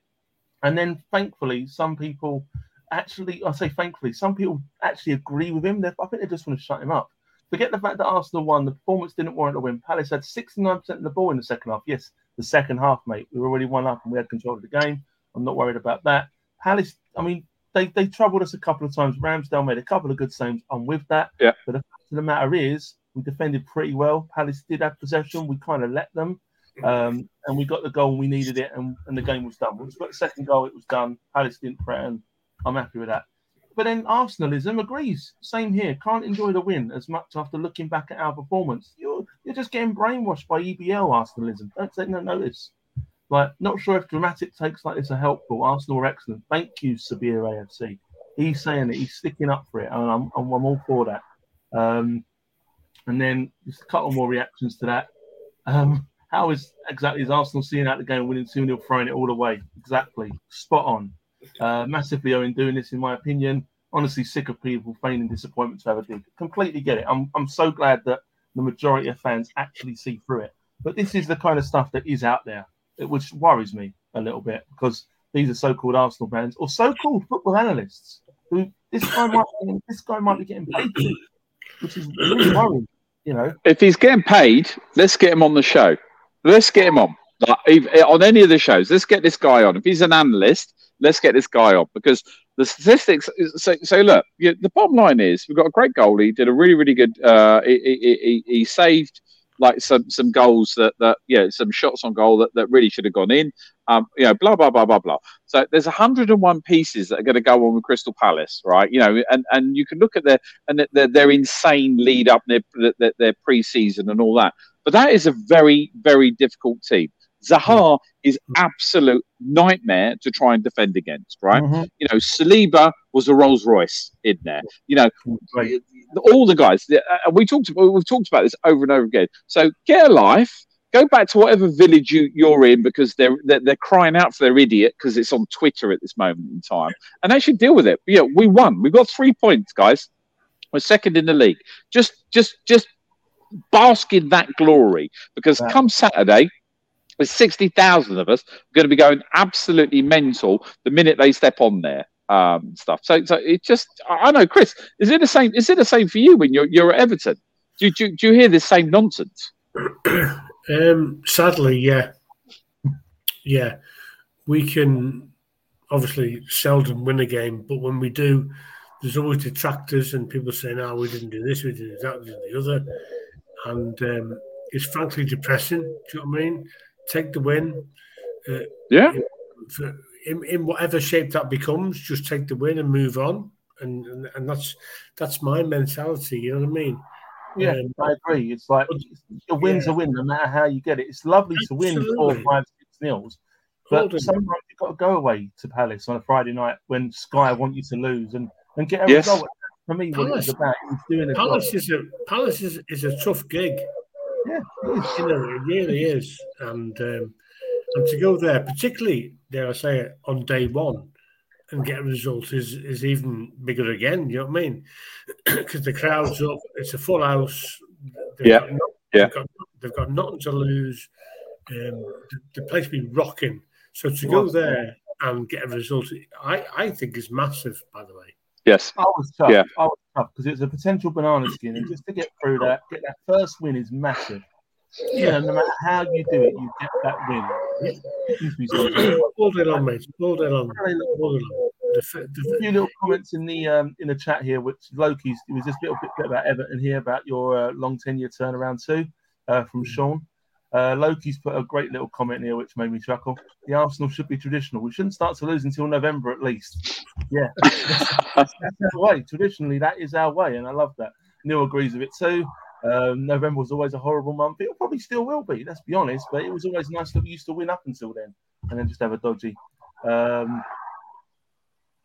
And then, thankfully, some people actually, I say thankfully, some people actually agree with him. They're, I think they just want to shut him up. Forget the fact that Arsenal won. The performance didn't warrant a win. Palace had 69% of the ball in the second half. Yes, the second half, mate. We were already one up and we had control of the game. I'm not worried about that. Palace, I mean, they, they troubled us a couple of times. Ramsdale made a couple of good saves. I'm with that. Yeah. But the fact of the matter is, we defended pretty well. Palace did have possession. We kind of let them. Um, and we got the goal we needed it, and, and the game was done. Once we got the second goal, it was done. Palace didn't threaten. I'm happy with that. But then Arsenalism agrees. Same here. Can't enjoy the win as much after looking back at our performance. You're you're just getting brainwashed by EBL Arsenalism. Don't take no notice. Like, not sure if dramatic takes like this are helpful. Arsenal are excellent. Thank you, Sabir AFC. He's saying it. He's sticking up for it, and I'm, I'm, I'm all for that. Um, and then just a couple more reactions to that. Um, how is exactly is Arsenal seeing out the game, winning 2 0, throwing it all away? Exactly. Spot on. Uh, massively owing doing this, in my opinion. Honestly, sick of people feigning disappointment to have a dig. Completely get it. I'm, I'm so glad that the majority of fans actually see through it. But this is the kind of stuff that is out there, which worries me a little bit because these are so-called Arsenal fans or so-called football analysts who this guy might be, this guy might be getting paid, which is really worrying. You know, if he's getting paid, let's get him on the show. Let's get him on. Like, if, on any of the shows, let's get this guy on. If he's an analyst, let's get this guy on because the statistics. So, so look, you, the bottom line is we've got a great goalie. Did a really, really good. Uh, he, he, he, saved like some some goals that that yeah, some shots on goal that, that really should have gone in. Um, you know, blah blah blah blah blah. So there's 101 pieces that are going to go on with Crystal Palace, right? You know, and and you can look at their and their, their insane lead up, their their, their pre-season and all that. But that is a very very difficult team. Zaha is absolute nightmare to try and defend against, right? Mm-hmm. You know, Saliba was a Rolls Royce in there. You know, right. all the guys. Uh, we talked about we've talked about this over and over again. So get a life. Go back to whatever village you, you're in because they're, they're, they're crying out for their idiot because it's on Twitter at this moment in time, and actually deal with it. Yeah, we won. We got three points, guys. We're second in the league. Just just just bask in that glory because come Saturday, there's 60,000 of us going to be going absolutely mental the minute they step on there. Um, stuff. So, so it just, I know, Chris, is it the same? Is it the same for you when you're you're at Everton? Do, do, do you hear this same nonsense? um, sadly, yeah, yeah. We can obviously seldom win a game, but when we do, there's always detractors and people saying, "Oh, we didn't do this, we did that, we did the other," and um, it's frankly depressing. Do you know what I mean? Take the win. Uh, yeah. In, in whatever shape that becomes, just take the win and move on. And, and, and that's that's my mentality. You know what I mean? Yeah, um, I agree. It's like a win's yeah. a win, no matter how you get it. It's lovely Absolutely. to win four, five, six nils, but sometimes you've got to go away to Palace on a Friday night when Sky want you to lose and, and get a yes. result. For me, Palace, what it's about is doing Palace is a Palace is, is a tough gig. Yeah, you know, it really is. And um, and to go there, particularly dare I say it, on day one and get a result is is even bigger again. You know what I mean? Because the crowd's up, it's a full house. They've yeah, got, yeah. They've got, they've got nothing to lose. Um, the, the, place be rocking. So to go there and get a result, I I think is massive. By the way. Yes. I was tough. Yeah. I was tough because it's a potential banana skin, and just to get through that, get that first win is massive. Yeah, no matter how you do it, you get that win. All day long, mate. All day long. the, a few little comments in the um, in the chat here, which Loki's it was just a little bit about Everton here about your uh, long tenure turnaround too, uh, from Sean. Uh, Loki's put a great little comment here, which made me chuckle. The Arsenal should be traditional. We shouldn't start to lose until November at least. Yeah, that's, that's our way. Traditionally, that is our way, and I love that. Neil agrees with it too. Um, November was always a horrible month. It probably still will be. Let's be honest, but it was always nice that we used to win up until then, and then just have a dodgy. Um,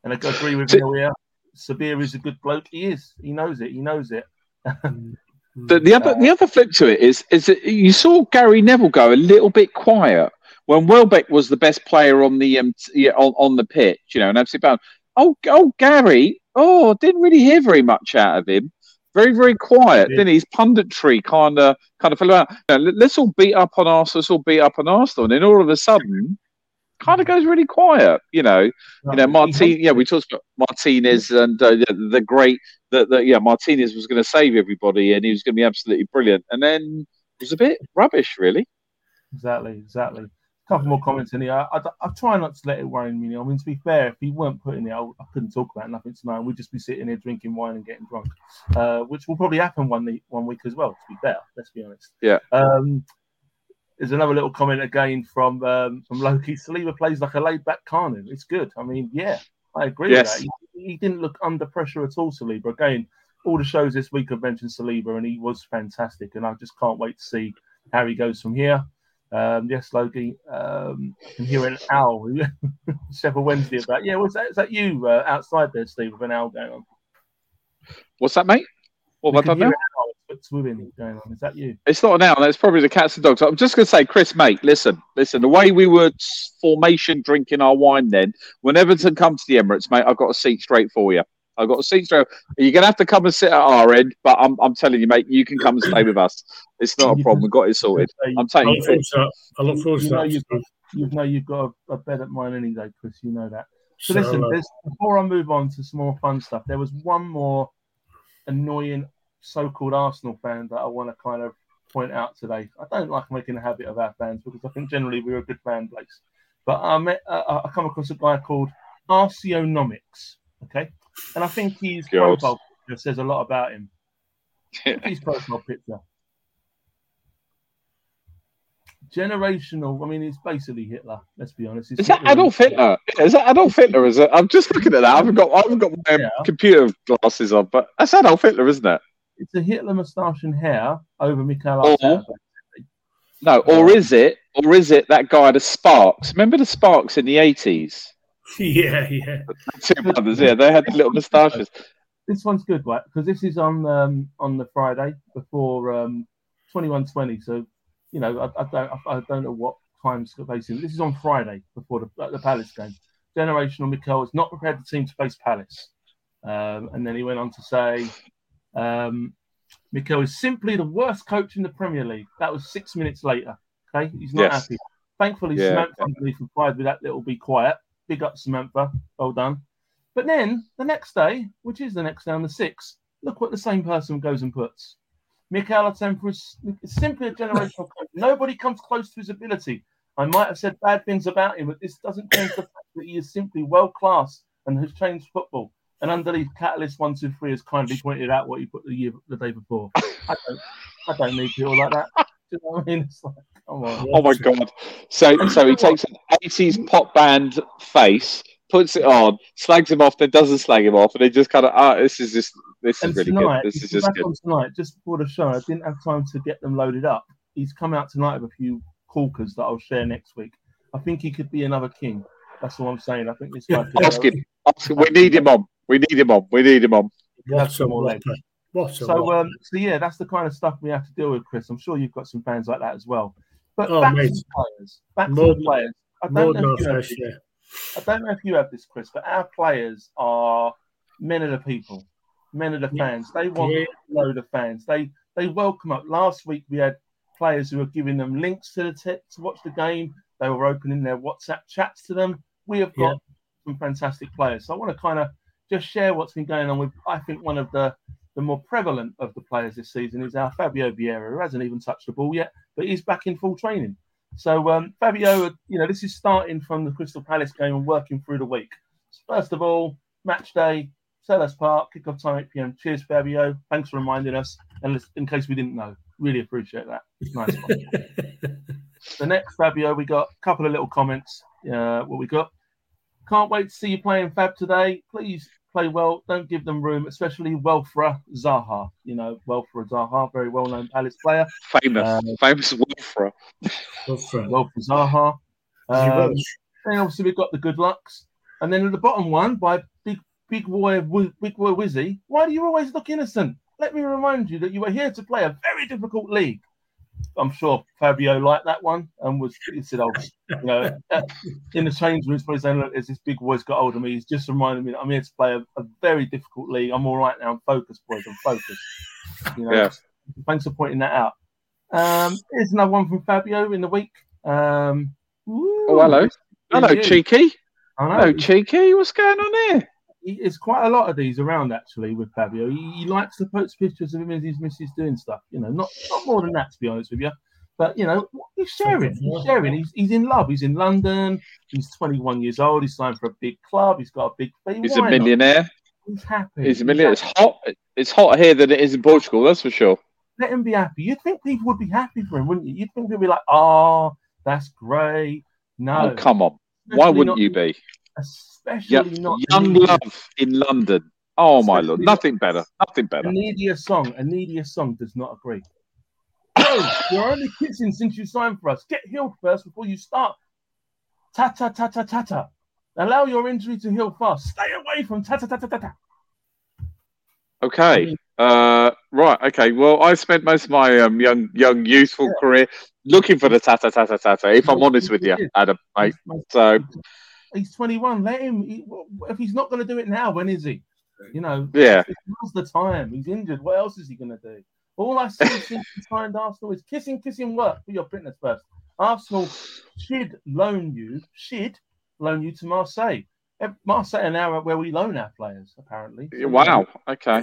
and I agree with you here. Sabir is a good bloke. He is. He knows it. He knows it. The, the other the other flip to it is is that you saw Gary Neville go a little bit quiet when Welbeck was the best player on the um, yeah, on, on the pitch, you know, and absolutely bound. Oh, oh, Gary, oh, didn't really hear very much out of him. Very, very quiet. Yeah. Then his punditry kind of kind of fell out. Know, let's all beat up on Arsenal. Let's all beat up on Arsenal. And then all of a sudden, kind of goes really quiet. You know, you know, Martin. Yeah, we talked about Martinez and uh, the, the great that, that yeah, Martinez was going to save everybody and he was going to be absolutely brilliant. And then it was a bit rubbish, really. Exactly, exactly. A couple more comments in here. I, I, I try not to let it worry me. I mean, to be fair, if he weren't putting it, I, I couldn't talk about nothing tonight. We'd just be sitting here drinking wine and getting drunk, uh, which will probably happen one week, one week as well. To be fair, let's be honest. Yeah. Um, there's another little comment again from um, from Loki. Saliba plays like a laid back Carnan. It's good. I mean, yeah, I agree yes. with that. He, he, didn't look under pressure at all, Saliba. Again, all the shows this week have mentioned Saliba, and he was fantastic. And I just can't wait to see how he goes from here. Um, yes, Loki. Um, I'm hearing an owl. Sheffield Wednesday about. Yeah, was that? Is that you uh, outside there, Steve, with an owl going on? What's that, mate? What have I done now? Swimming going on. Is that you? It's not an owl. It's probably the cats and dogs. I'm just going to say, Chris, mate, listen, listen. The way we were formation drinking our wine then, when Everton come to the Emirates, mate, I've got a seat straight for you. I've got a seat straight. You're going to have to come and sit at our end, but I'm, I'm telling you, mate, you can come and stay with us. It's not a problem. We've got it sorted. I'm taking you. I look forward to that. You've, you know you've got a, a bed at mine any day, Chris. You know that. So, so listen, uh, before I move on to some more fun stuff, there was one more annoying so-called Arsenal fan that I want to kind of point out today. I don't like making a habit of our fans because I think generally we're a good fan base. But I met, uh, I come across a guy called Arseonomics, okay, and I think his God. profile picture says a lot about him. his profile picture. Generational. I mean, it's basically Hitler. Let's be honest. It's is that Adolf Hitler? Is that Adolf Hitler? Is it? I'm just looking at that. I haven't got. I haven't got my yeah. computer glasses on, but that's Adolf Hitler, isn't it? It's a Hitler moustache and hair over Mikel Arteta. No, or is it? Or is it that guy, the Sparks? Remember the Sparks in the eighties? Yeah, yeah. Two brothers, yeah, they had the little moustaches. This one's good, right? Because this is on um, on the Friday before um, twenty one twenty. So, you know, I, I don't I, I, don't know what times facing. This is on Friday before the, the Palace game. Generational Mikel has not prepared the team to face Palace. Um, and then he went on to say, um, Mikel is simply the worst coach in the Premier League. That was six minutes later. Okay, he's not yes. happy. Thankfully, yeah. Samantha underneath replied with that little "be quiet." Big up, Samantha. Well done. But then the next day, which is the next day on the sixth, look what the same person goes and puts. Mikel Arteta is simply a generational coach. Nobody comes close to his ability. I might have said bad things about him, but this doesn't change the fact that he is simply world class and has changed football. And underneath Catalyst one two three has kindly pointed out what you put the year the day before. I don't I don't need people like that. Do you know what I mean? It's like, come on. Oh my god. So so he takes an eighties pop band face, puts it on, slags him off, then doesn't slag him off, and they just kind of ah, oh, this is just this and is really tonight, good. This is just good. Tonight, just before the show, I didn't have time to get them loaded up. He's come out tonight with a few corkers that I'll share next week. I think he could be another king. That's all I'm saying. I think this guy. Could, ask him. Ask him. We need him on. We need him on. We need him on. What a What a so, um, so yeah, that's the kind of stuff we have to deal with, Chris. I'm sure you've got some fans like that as well. But oh, back mate. to players. Back more, to players. I don't, know if you have this, I don't know if you have this, Chris, but our players are men of the people, men of the fans. They want yeah. a load of fans. They they welcome up. Last week we had players who were giving them links to the t- to watch the game. They were opening their WhatsApp chats to them. We have got yeah. some fantastic players. So I want to kind of just share what's been going on with, I think, one of the, the more prevalent of the players this season is our Fabio Vieira, who hasn't even touched the ball yet, but he's back in full training. So um, Fabio, you know, this is starting from the Crystal Palace game and working through the week. First of all, match day, Selhurst Park, kickoff time 8 pm. Cheers, Fabio. Thanks for reminding us. And in case we didn't know, really appreciate that. It's nice. the next Fabio, we got a couple of little comments. Uh, what we got? Can't wait to see you playing Fab today. Please play well. Don't give them room, especially Welfra Zaha. You know, Welfra Zaha, very well known Palace player. Famous, uh, famous Welfra. Welfra Zaha. Um, then obviously we've got the good lucks. And then at the bottom one by Big Big Boy Big Boy Wizzy. Why do you always look innocent? Let me remind you that you are here to play a very difficult league. I'm sure Fabio liked that one and was he said, "Oh, you know, in the change room, he's probably saying, look, as this big boy's got hold of me, he's just reminding me that I'm here to play a, a very difficult league. I'm all right now. I'm focused, boys. I'm focused. You know, yeah. thanks for pointing that out. Um, here's another one from Fabio in the week. Um, oh, hello, hello, cheeky. Hello, cheeky. What's going on here? It's quite a lot of these around actually with Fabio. He, he, likes to post pictures of him and his missus doing stuff. You know, not not more than that to be honest with you. But you know, he's sharing. He's sharing. He's, he's in love. He's in London. He's 21 years old. He's signed for a big club. He's got a big fee. He's Why a millionaire. Not? He's happy. He's a millionaire. It's hot. It's hot here than it is in Portugal. That's for sure. Let him be happy. You'd think people would be happy for him, wouldn't you? You'd think they'd be like, "Oh, that's great." No, oh, come on. Why wouldn't you be? Especially not young love in London. Oh my lord, nothing better, nothing better. A needier song, a needier song does not agree. Oh, you're only kissing since you signed for us. Get healed first before you start. Ta ta ta ta ta ta. Allow your injury to heal fast. Stay away from ta ta ta ta ta ta. Okay. Uh, right. Okay. Well, I spent most of my um, young, young, youthful yeah. career looking for the ta ta ta ta ta ta. If I'm honest with you, Adam, mate. So He's 21. Let him. He, if he's not going to do it now, when is he? You know. Yeah. Now's the time. He's injured. What else is he going to do? All I see since he signed Arsenal is kissing, kissing work for your fitness first. Arsenal should loan you, should loan you to Marseille. Marseille are now where we loan our players, apparently. So, wow. Okay.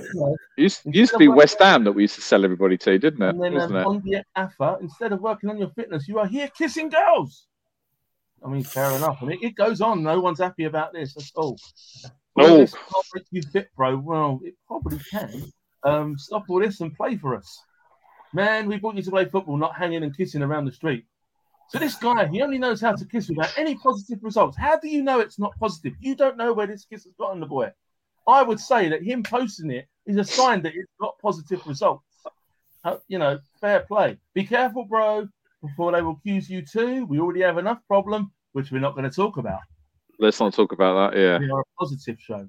used, used to be West Ham that we used to sell everybody to, didn't it? And then um, on the AFA, instead of working on your fitness, you are here kissing girls. I mean, fair enough. I mean, it goes on. No one's happy about this. That's all. Oh, this can't make you fit, bro. Well, it probably can. Um, stop all this and play for us, man. We brought you to play football, not hanging and kissing around the street. So this guy, he only knows how to kiss without any positive results. How do you know it's not positive? You don't know where this kiss has gotten the boy. I would say that him posting it is a sign that it's got positive results. Uh, you know, fair play. Be careful, bro before they will accuse you too. We already have enough problem, which we're not going to talk about. Let's not talk about that. Yeah, we are a positive show.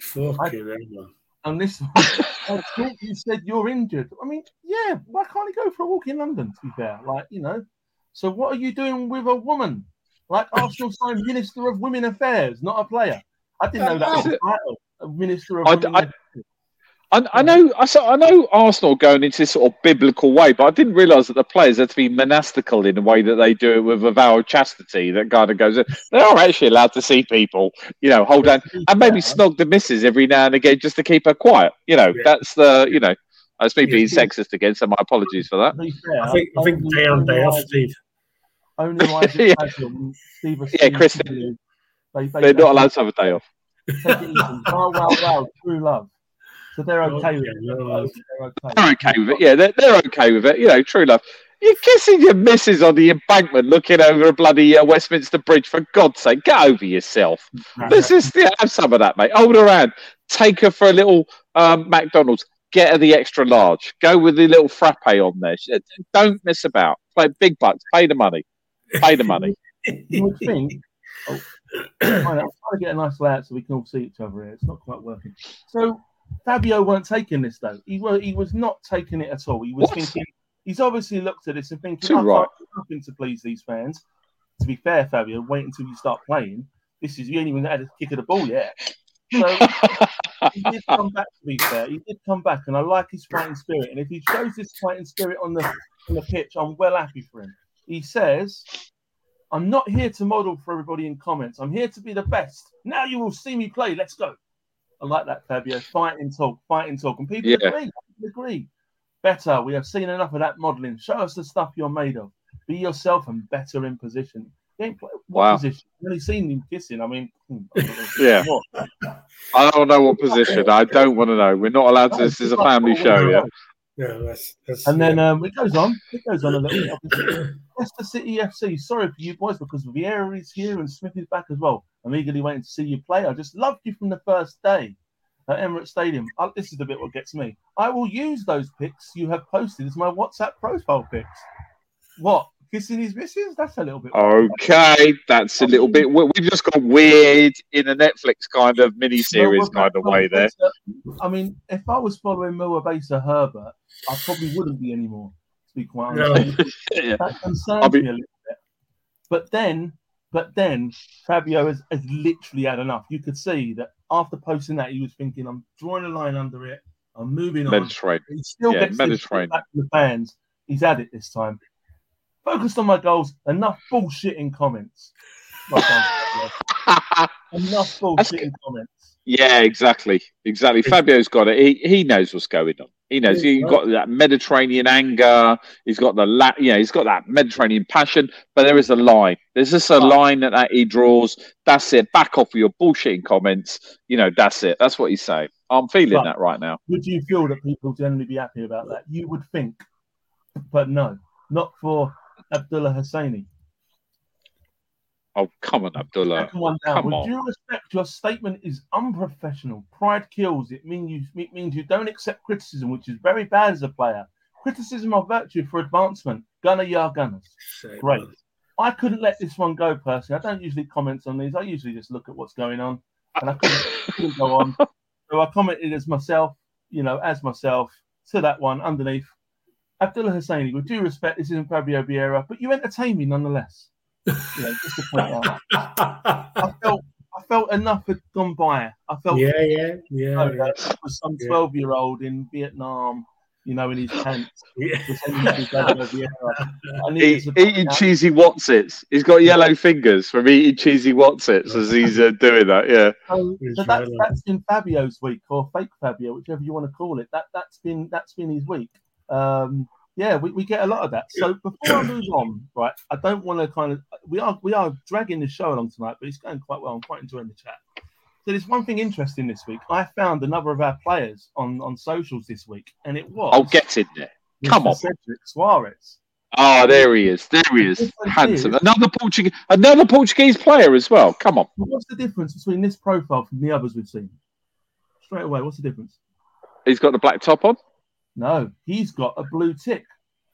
Fucking And this oh, one, you said you're injured. I mean, yeah, why can't he go for a walk in London? To be fair, like you know. So what are you doing with a woman? Like Arsenal signed Minister of Women Affairs, not a player. I didn't know that was a title. Minister of I, Women I, I, I, know, I, I know Arsenal going into this sort of biblical way, but I didn't realise that the players had to be monastical in the way that they do it with a vow of chastity. That kind of goes, they are actually allowed to see people, you know, hold on, and maybe snog the missus every now and again just to keep her quiet. You know, yeah. that's the, you know, that's me being sexist again. So my apologies for that. I think, I think day on day off, Steve. Only why yeah. Steve yeah, Chris, they, they, they're not allowed to have a day off. wow, wow, wow, true love. So they're okay with it. They're okay. they're okay with it. Yeah, they're, they're okay with it. You know, true love. You're kissing your missus on the embankment looking over a bloody uh, Westminster Bridge. For God's sake, get over yourself. Let's just yeah, have some of that, mate. Hold her hand. Take her for a little um, McDonald's. Get her the extra large. Go with the little frappe on there. Don't miss about. Play big bucks. Pay the money. Pay the money. you think. Oh, I'm trying to get a nice layout so we can all see each other here. It's not quite working. So Fabio weren't taking this though. He was he was not taking it at all. He was what? thinking he's obviously looked at this and thinking, Too right. nothing to please these fans. To be fair, Fabio, wait until you start playing. This is you ain't even had a kick of the ball yet. So he did come back. To be fair, he did come back, and I like his fighting spirit. And if he shows this fighting spirit on the on the pitch, I'm well happy for him. He says, "I'm not here to model for everybody in comments. I'm here to be the best. Now you will see me play. Let's go." I like that, Fabio. Fight and talk, fight and talk. And people yeah. agree. People agree. Better. We have seen enough of that modelling. Show us the stuff you're made of. Be yourself and better in position. What Wow. position? I've only seen him kissing. I mean, hmm, Yeah. I don't know what position. I don't want to know. We're not allowed to. This is a family show. Yeah. Yeah, that's, that's And then um, it goes on. It goes on a little bit. Leicester City FC. Sorry for you boys because Vieira is here and Smith is back as well. I'm eagerly waiting to see you play. I just loved you from the first day at Emirates Stadium. Uh, this is the bit what gets me. I will use those pics you have posted as my WhatsApp profile pics. What? Kissing his missus? That's a little bit. Okay, that's a little bit. we- We've just got weird in a Netflix kind of mini series kind of way there. I mean, if I was following Moabasa Herbert, I probably wouldn't be anymore, to be quite No. honest. Yeah. That concerns be- me a little bit. But then, but then Fabio has, has literally had enough. You could see that after posting that, he was thinking, I'm drawing a line under it, I'm moving on. Mediterranean. He still yeah, gets this Mediterranean. back from the fans. He's had it this time. Focused on my goals. Enough bullshit in comments. Enough bullshit in comments. yeah, exactly, exactly. Fabio's got it. He he knows what's going on. He knows. He's got that Mediterranean anger. He's got the la- yeah. He's got that Mediterranean passion. But there is a line. There's just a line that, that he draws. That's it. Back off with your bullshitting comments. You know, that's it. That's what he's saying. I'm feeling Right. that right now. Would you feel that people generally be happy about that? You would think, but no, not for Abdullah Husseini. Oh, come on, Abdullah. Second one down. come With on. due respect, your statement is unprofessional. Pride kills. It means you it means you don't accept criticism, which is very bad as a player. Criticism of virtue for advancement. Gunner ya gunners. Great. I couldn't let this one go personally. I don't usually comment on these. I usually just look at what's going on, and I couldn't, couldn't go on. So I commented as myself, you know, as myself to that one underneath. Abdullah Husseini, with due respect, this isn't Fabio Vieira, but you entertain me nonetheless. You know, just to point out. I felt I felt enough had gone by. I felt yeah, yeah, yeah. know yeah. that was some Yeah. twelve year old in Vietnam, you know, in his pants, yeah. pretending to be Fabio Vieira. I needed Eat, eating out- cheesy Wotsits. He's got yellow fingers from eating cheesy Wotsits as he's uh, doing that. Yeah. So, so that's, right. that's been Fabio's week or fake Fabio, whichever you want to call it. That that's been that's been his week. Um, yeah, we, we get a lot of that. So before I move on, right, I don't want to kind of we are we are dragging the show along tonight, but it's going quite well. I'm quite enjoying the chat. So there's one thing interesting this week. I found another of our players on on socials this week, and it was I'll get in there. Mr. come on. Cedric Soares. Oh, there he is. There he is. Handsome. Another Portuguese, another Portuguese player as well. Come on. What's the difference between this profile from the others we've seen? Straight away, what's the difference? He's got the black top on. No, he's got a blue tick,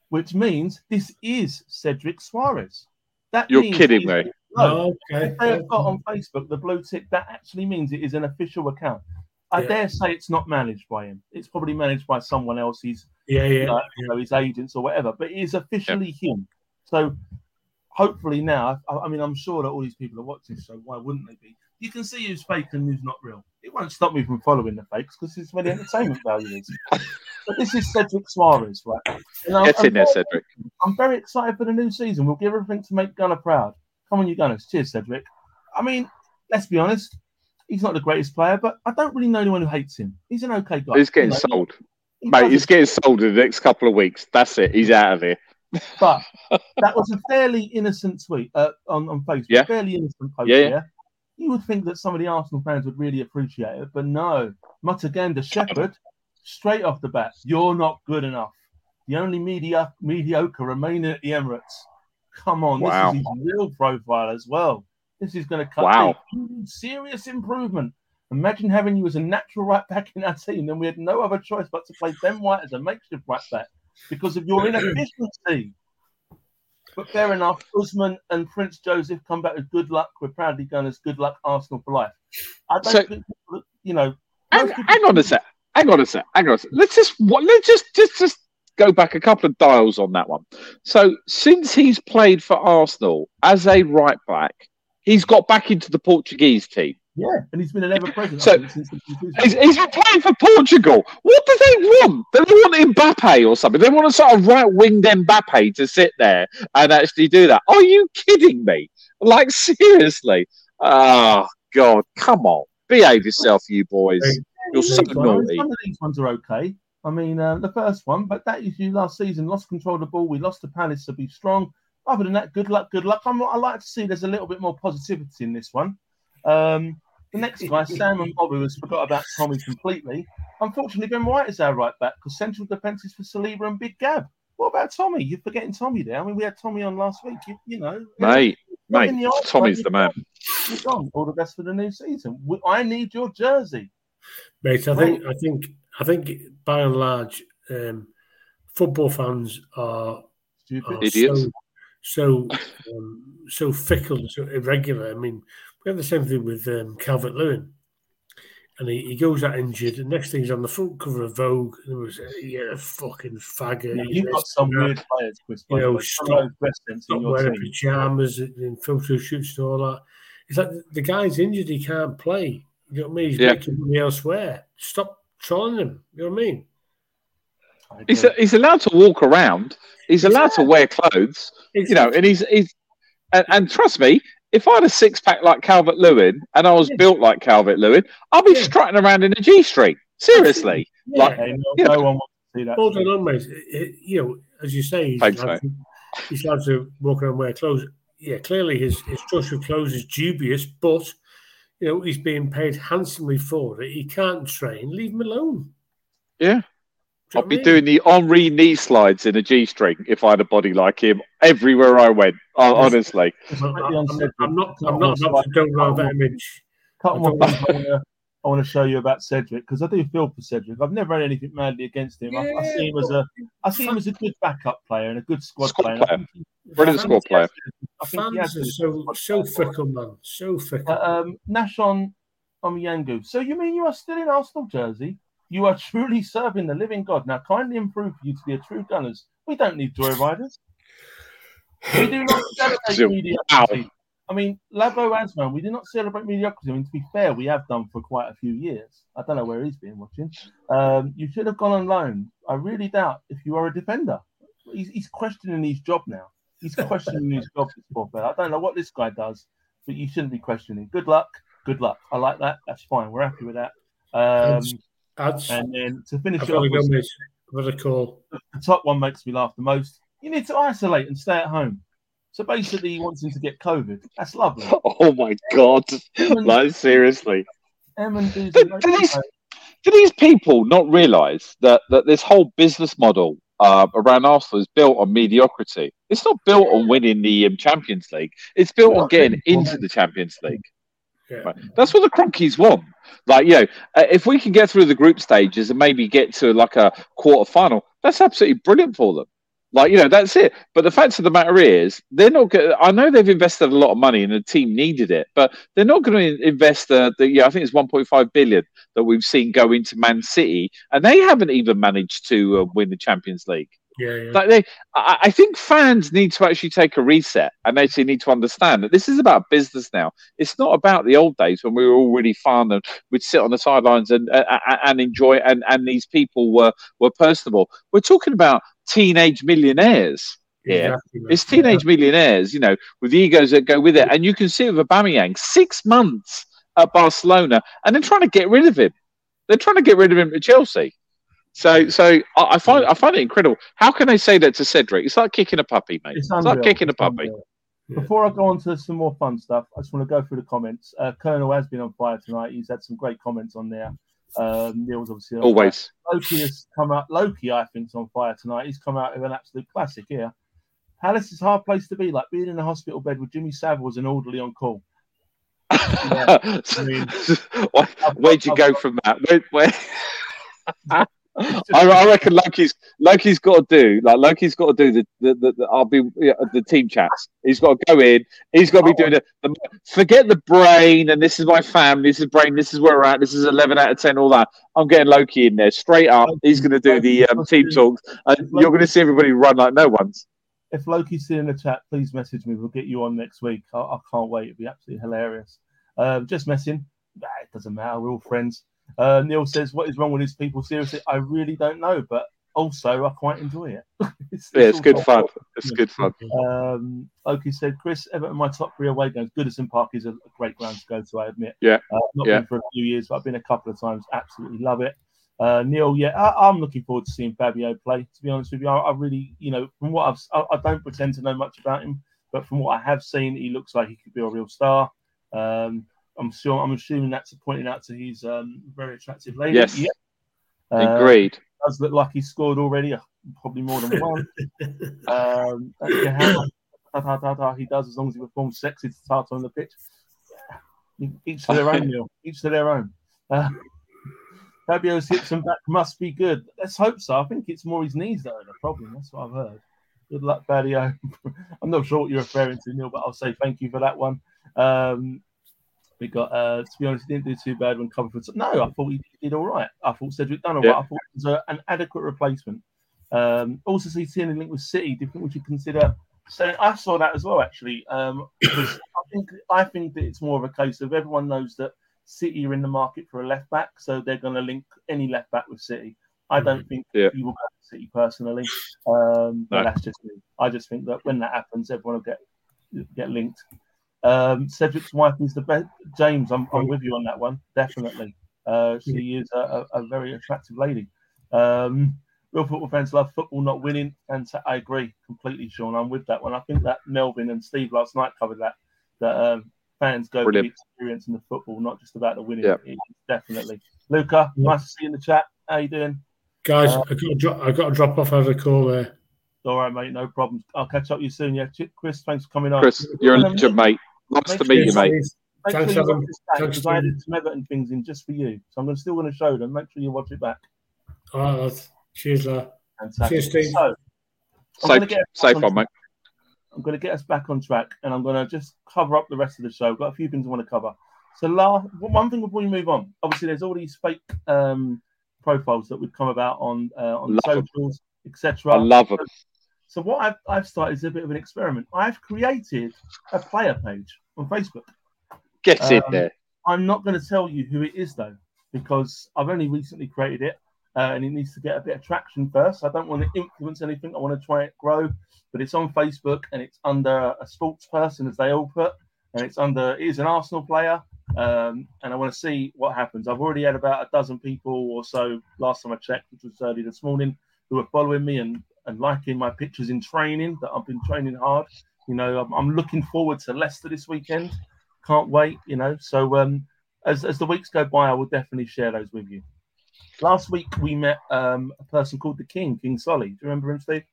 which means this is Cedric Soares. That You're means kidding me. No, oh, okay. if they have got on Facebook the blue tick, that actually means it is an official account. I Yeah. dare say it's not managed by him. It's probably managed by someone else. He's Yeah, yeah. like, you know, his agents or whatever, but it is officially him. So hopefully now, I, I mean, I'm sure that all these people are watching, so why wouldn't they be? You can see who's fake and who's not real. It won't stop me from following the fakes because it's where the entertainment value is. But this is Cedric Soares, right? And Get I'm in there, very, Cedric. I'm very excited for the new season. We'll give everything to make Gunner proud. Come on, you Gunners. Cheers, Cedric. I mean, let's be honest. He's not the greatest player, but I don't really know anyone who hates him. He's an okay guy. He's getting You know, sold. he Mate, he's it getting sold in the next couple of weeks. That's it. He's out of here. But that was a fairly innocent tweet uh, on, on Facebook. Yeah. Fairly innocent post. Yeah, Yeah, yeah. You would think that some of the Arsenal fans would really appreciate it, but no. Mutagenda Shepherd, straight off the bat, you're not good enough. The only media, mediocre remaining at the Emirates. Come on, Wow. this is his real profile as well. This is going to cut Wow. serious improvement. Imagine having you as a natural right back in our team, then we had no other choice but to play Ben White as a makeshift right back because of your inefficiency. But fair enough. Usman and Prince Joseph come back with good luck. We're proudly going as good luck Arsenal for life. I don't So- think, you know. Hang, hang on a sec. Hang on a sec. Hang on a sec. Let's just what? Let's just just just go back a couple of dials on that one. So since he's played for Arsenal as a right back, he's got back into the Portuguese team. Yeah, and he's been an ever present So-. He's, he's been playing for Portugal. What do they want? They want Mbappe or something. They want a sort of right winged Mbappe to sit there and actually do that. Are you kidding me? Like seriously? Oh God, come on. Behave yourself, you boys. You're so These ones- naughty. Some of these ones are okay. I mean, uh, the first one, but that is you last season. Lost control of the ball. We lost to Palace to be strong. other than that, good luck, good luck. I'm, I like to see there's a little bit more positivity in this one. Um, the next guy, Sam and Bobby, has forgot about Tommy completely. Unfortunately, Ben White is our right back because central defence is for Saliba and Big Gab. What about Tommy? You're forgetting Tommy there. I mean, we had Tommy on last week. You, you know, mate, mate, Tommy's the man. You're gone. All the best for the new season. I need your jersey, mate. I think, I think, I think, by and large, um, football fans are, are idiots. So, so, um, so fickle, so irregular. I mean, we have the same thing with um, Calvert Lewin and he, he goes out injured. And next thing he's on the front cover of Vogue. And it was, yeah, fucking faggot. Yeah, you've got some weird players, Chris. You know, stop, stop wearing team. pajamas and photo shoots and all that. It's like the guy's injured, he can't play. You know what I mean? He's yeah. making money elsewhere. Stop trolling him. You know what I mean? He's, a, he's allowed to walk around. He's allowed to wear clothes. Exactly. You know, and he's he's and, and trust me, if I had a six pack like Calvert Lewin and I was yeah. built like Calvert Lewin, I'd be yeah. strutting around in a G string. Seriously, yeah. like no, you know, no one wants to see that. Hold on, mate. You know, as you say, he's, allowed to, he's allowed to walk around and wear clothes. Yeah, clearly his his choice of clothes is dubious, but you know he's being paid handsomely for it. He can't train. Leave him alone. Yeah. I'd be doing the Henri knee slides in a G string if I had a body like him everywhere I went. honestly, I'm, I'm, I'm not. I'm not. not don't know that image. Cut one I want to show you about Cedric because I do feel for Cedric. I've never had anything madly against him. Yeah, I, I, see him as a, I see him as a good backup player and a good squad, squad player. player. Brilliant squad player. Fans are so so fickle, man. So fickle. Uh, um, Nashon Omyangu. So you mean you are still in Arsenal jersey? You are truly serving the living God. Now, kindly improve for you to be a true Gunners. We don't need joy riders. We do not celebrate mediocrity. I mean, Labo Asman, we do not celebrate mediocrity. I mean, to be fair, we have done for quite a few years. I don't know where he's been watching. Um, you should have gone on loan. I really doubt if you are a defender. He's, he's questioning his job now. He's questioning his job, this poor fella. I don't know what this guy does, but you shouldn't be questioning. Good luck. Good luck. I like that. That's fine. We're happy with that. Um, Ads. And then to finish I've off, got with, with a call. The top one makes me laugh the most. You need to isolate and stay at home. So basically, he wants him to get COVID. That's lovely. Oh my god! like seriously. do, do, these, do these people not realise that that this whole business model uh, around Arsenal is built on mediocrity? It's not built on winning the um, Champions League. It's built on getting into the Champions League. Right. That's what the Kroenkes want. Like, you know, uh, if we can get through the group stages and maybe get to like a quarter final, that's absolutely brilliant for them. Like, you know, that's it. But the fact of the matter is, they're not going I know they've invested a lot of money and the team needed it, but they're not going to invest the, the, yeah, I think it's 1.5 billion that we've seen go into Man City, and they haven't even managed to uh, win the Champions League. Yeah, yeah. Like they, I, I think fans need to actually take a reset and actually need to understand that this is about business now. It's not about the old days when we were all really fun and we'd sit on the sidelines and uh, and enjoy and and these people were were personable. We're talking about teenage millionaires. Yeah, exactly. it's teenage yeah. millionaires, you know, with the egos that go with it, and you can see with Aubameyang six months at Barcelona, and they're trying to get rid of him. They're trying to get rid of him to Chelsea. So, so I, find I find it incredible. How can they say that to Cedric? It's like kicking a puppy, mate. It's, it's like kicking a puppy. Before I go on to some more fun stuff, I just want to go through the comments. Uh, Colonel has been on fire tonight. He's had some great comments on there. Um, Neil's obviously always. Loki has come out. Loki, I think, is on fire tonight. He's come out with an absolute classic here. Palace is a hard place to be, like being in a hospital bed with Jimmy Savile as an orderly on call. Yeah, I mean, Where'd you go from that? Where, where... I, I, reckon Loki's Loki's got to do like Loki's got to do the the, the, the I'll be know, the team chats. He's got to go in. He's got to be doing the, the, forget the brain and this is my family. This is brain. This is where we're at. This is eleven out of ten. All that. I'm getting Loki in there straight up. He's going to do the um, team talks, and you're going to see everybody run like no one's. If Loki's still in the chat, please message me. We'll get you on next week. I, I can't wait. It'll be absolutely hilarious. Um, just messing. Nah, it doesn't matter. We're all friends. Uh, Neil says, "What is wrong with these people?" Seriously, I really don't know, but also I quite enjoy it. it's, yeah, it's, good fun. It's good fun. Um, Oki said, "Chris, Everton, my top three away games. Goodison Park is a great ground to go to. I admit. Yeah, uh, not yeah. been for a few years, but I've been a couple of times. Absolutely love it. Uh, Neil, yeah, I, am looking forward to seeing Fabio play. To be honest with you, I, I really, you know, from what I've, I, I, don't pretend to know much about him, but from what I have seen, he looks like he could be a real star. Um, I'm sure, I'm assuming that's pointing out to his um, very attractive lady. Yes, yeah. uh, agreed. Does look like he's scored already, uh, probably more than one. um, yeah, he does as long as he performs sexy to start on the pitch. Each to their own, Neil. Each to their own. Uh, Fabio's hips and back must be good. Let's hope so. I think it's more his knees that are the problem. That's what I've heard. Good luck, Fabio. I'm not sure what you're referring to, Neil, but I'll say thank you for that one. Um, we got, uh, to be honest, he didn't do too bad when covered for. No, I thought he did all right. I thought Cedric done all yeah. right. I thought it was a, an adequate replacement. Um, also, see Tierney link with City. Do you think we should consider? So I saw that as well, actually. Um, because I think I think that it's more of a case of everyone knows that City are in the market for a left back, so they're going to link any left back with City. I don't mm-hmm. think yeah. he will go to City personally, um, but no. that's just me. I just think that when that happens, everyone will get get linked. Um, Cedric's wife is the best. James, I'm, I'm with you on that one, definitely. Uh, she is a, a, very attractive lady. Um, real football fans love football not winning, and I agree completely, Sean. I'm with that one. I think that Melvin and Steve last night covered that. That um, fans go Brilliant. for the experience in the football, not just about the winning. Yeah. Definitely. Luca, yeah. nice to see you in the chat. How you doing? Guys, uh, I, got to drop, I got to drop off. I have a call there. All right, mate. No problems. I'll catch up with you soon. Yeah, Chris, thanks for coming on. Chris, you're a legend, mate. Nice to meet you, mate. Make Thanks, sure you because I added some Everton things in just for you. So I'm still going to show them. Make sure you watch it back. All right, cheers, lad. Cheers, Steve. So, safe, safe on, mate. I'm going to get us back on track and I'm going to just cover up the rest of the show. I've got a few things I want to cover. So, last, one thing before we move on, obviously, there's all these fake um, profiles that would come about on uh, on love socials, etc. I love them. So, what I've, I've started is a bit of an experiment. I've created a player page on Facebook. Get um, in there. I'm not going to tell you who it is, though, because I've only recently created it. Uh, and it needs to get a bit of traction first. I don't want to influence anything. I want to try it grow but it's on Facebook and it's under a sports person, as they all put, and it's under it is an Arsenal player. Um, and I want to see what happens. I've already had about a dozen people or so last time I checked, which was early this morning, who are following me and, and liking my pictures in training that I've been training hard. You know, I'm, I'm looking forward to Leicester this weekend. Can't wait, you know. So um, as, as the weeks go by, I will definitely share those with you. Last week we met um, a person called the King, King Solly. Do you remember him, Steve?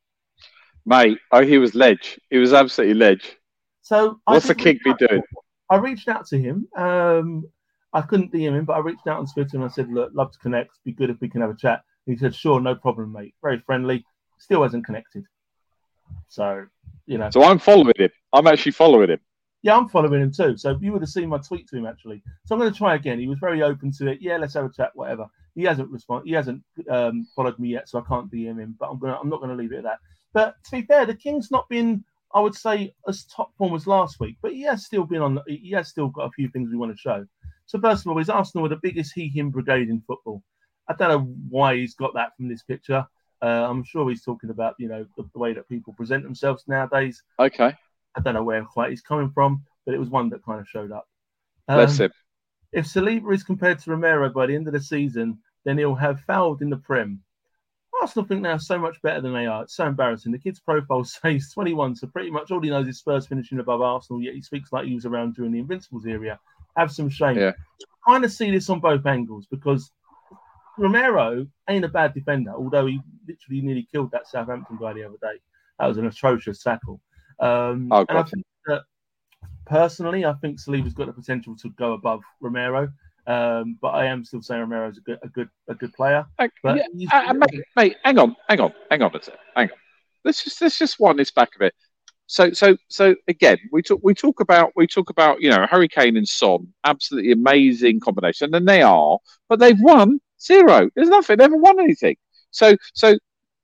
Mate, oh, he was ledge. He was absolutely ledge. So what's the King be doing? I reached out to him. Um, I couldn't DM him, but I reached out on Twitter and I said, "Look, love to connect. Be good if we can have a chat." he said, "Sure, no problem, mate. Very friendly. Still hasn't connected." So, you know. So I'm following him. I'm actually following him. Yeah, I'm following him too. So you would have seen my tweet to him actually. So I'm going to try again. He was very open to it. Yeah, let's have a chat. Whatever. He hasn't responded. He hasn't um, followed me yet, so I can't DM him. But I'm gonna. I'm not going to leave it at that. But to be fair, the King's not been, I would say, as top form as last week, but he has still been on. He has still got a few things we want to show. So first of all, is Arsenal with the biggest he/him brigade in football. I don't know why he's got that from this picture. Uh, I'm sure he's talking about you know the, the, way that people present themselves nowadays. Okay. I don't know where quite he's coming from, but it was one that kind of showed up. Um, Bless him. If Saliba is compared to Romero by the end of the season, then he'll have fouled in the Prem. Arsenal think they are so much better than they are. It's so embarrassing. The kid's profile says 21, so pretty much all he knows is Spurs finishing above Arsenal, yet he speaks like he was around during the Invincibles area. Have some shame. Yeah. I kind of see this on both angles because Romero ain't a bad defender, although he literally nearly killed that Southampton guy the other day. That was an atrocious tackle. Um, oh, and I think that personally, I think Saliba's got the potential to go above Romero. Um, but I am still saying Romero's a good, a good, a good player. But yeah, uh, mate, mate, hang on, hang on, hang on a sec, hang on. Let's just let's just wind this back a bit. So, so, so again, we talk we talk about we talk about you know Harry Kane and Son, absolutely amazing combination, and they are, but they've won zero. There's nothing. They haven't won anything. So, so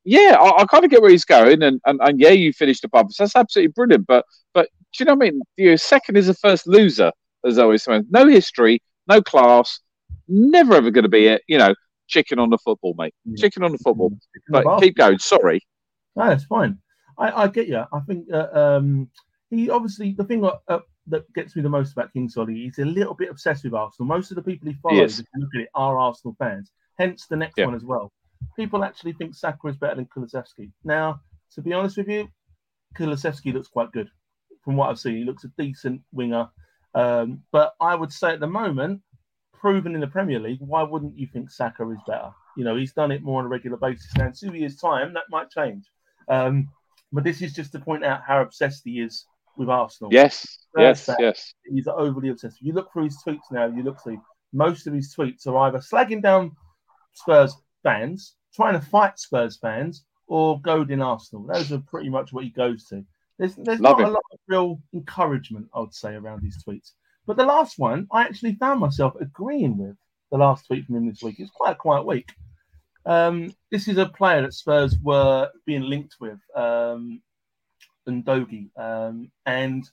yeah, I, I kind of get where he's going, and, and and yeah, you finished above us. That's absolutely brilliant. But but do you know what I mean? You second is the first loser, as always said. No history, no class, never ever going to be it. You know, chicken on the football, mate. Mm. Chicken on the football. But keep going. Sorry. No, it's fine. I, I get you. I think uh, um, he obviously the thing that, uh, that gets me the most about King Solly, he's a little bit obsessed with Arsenal. Most of the people he follows, if you look at it, are Arsenal fans. Hence the next yeah. one as well. People actually think Saka is better than Kulusevski. Now, to be honest with you, Kulusevski looks quite good from what I've seen. He looks a decent winger. Um, but I would say at the moment, proven in the Premier League, why wouldn't you think Saka is better? You know, he's done it more on a regular basis. Now, in two years' time, that might change. Um, but this is just to point out how obsessed he is with Arsenal. Yes, yes, yes. He's overly obsessed. If you look through his tweets now, you look through most of his tweets are either slagging down Spurs fans, trying to fight Spurs fans, or goading Arsenal. Those are pretty much what he goes to. There's, there's not a lot of real encouragement, I would say, around these tweets. But the last one, I actually found myself agreeing with the last tweet from him this week. It's quite a quiet week. Um, this is a player that Spurs were being linked with, um, Udogie. Um, and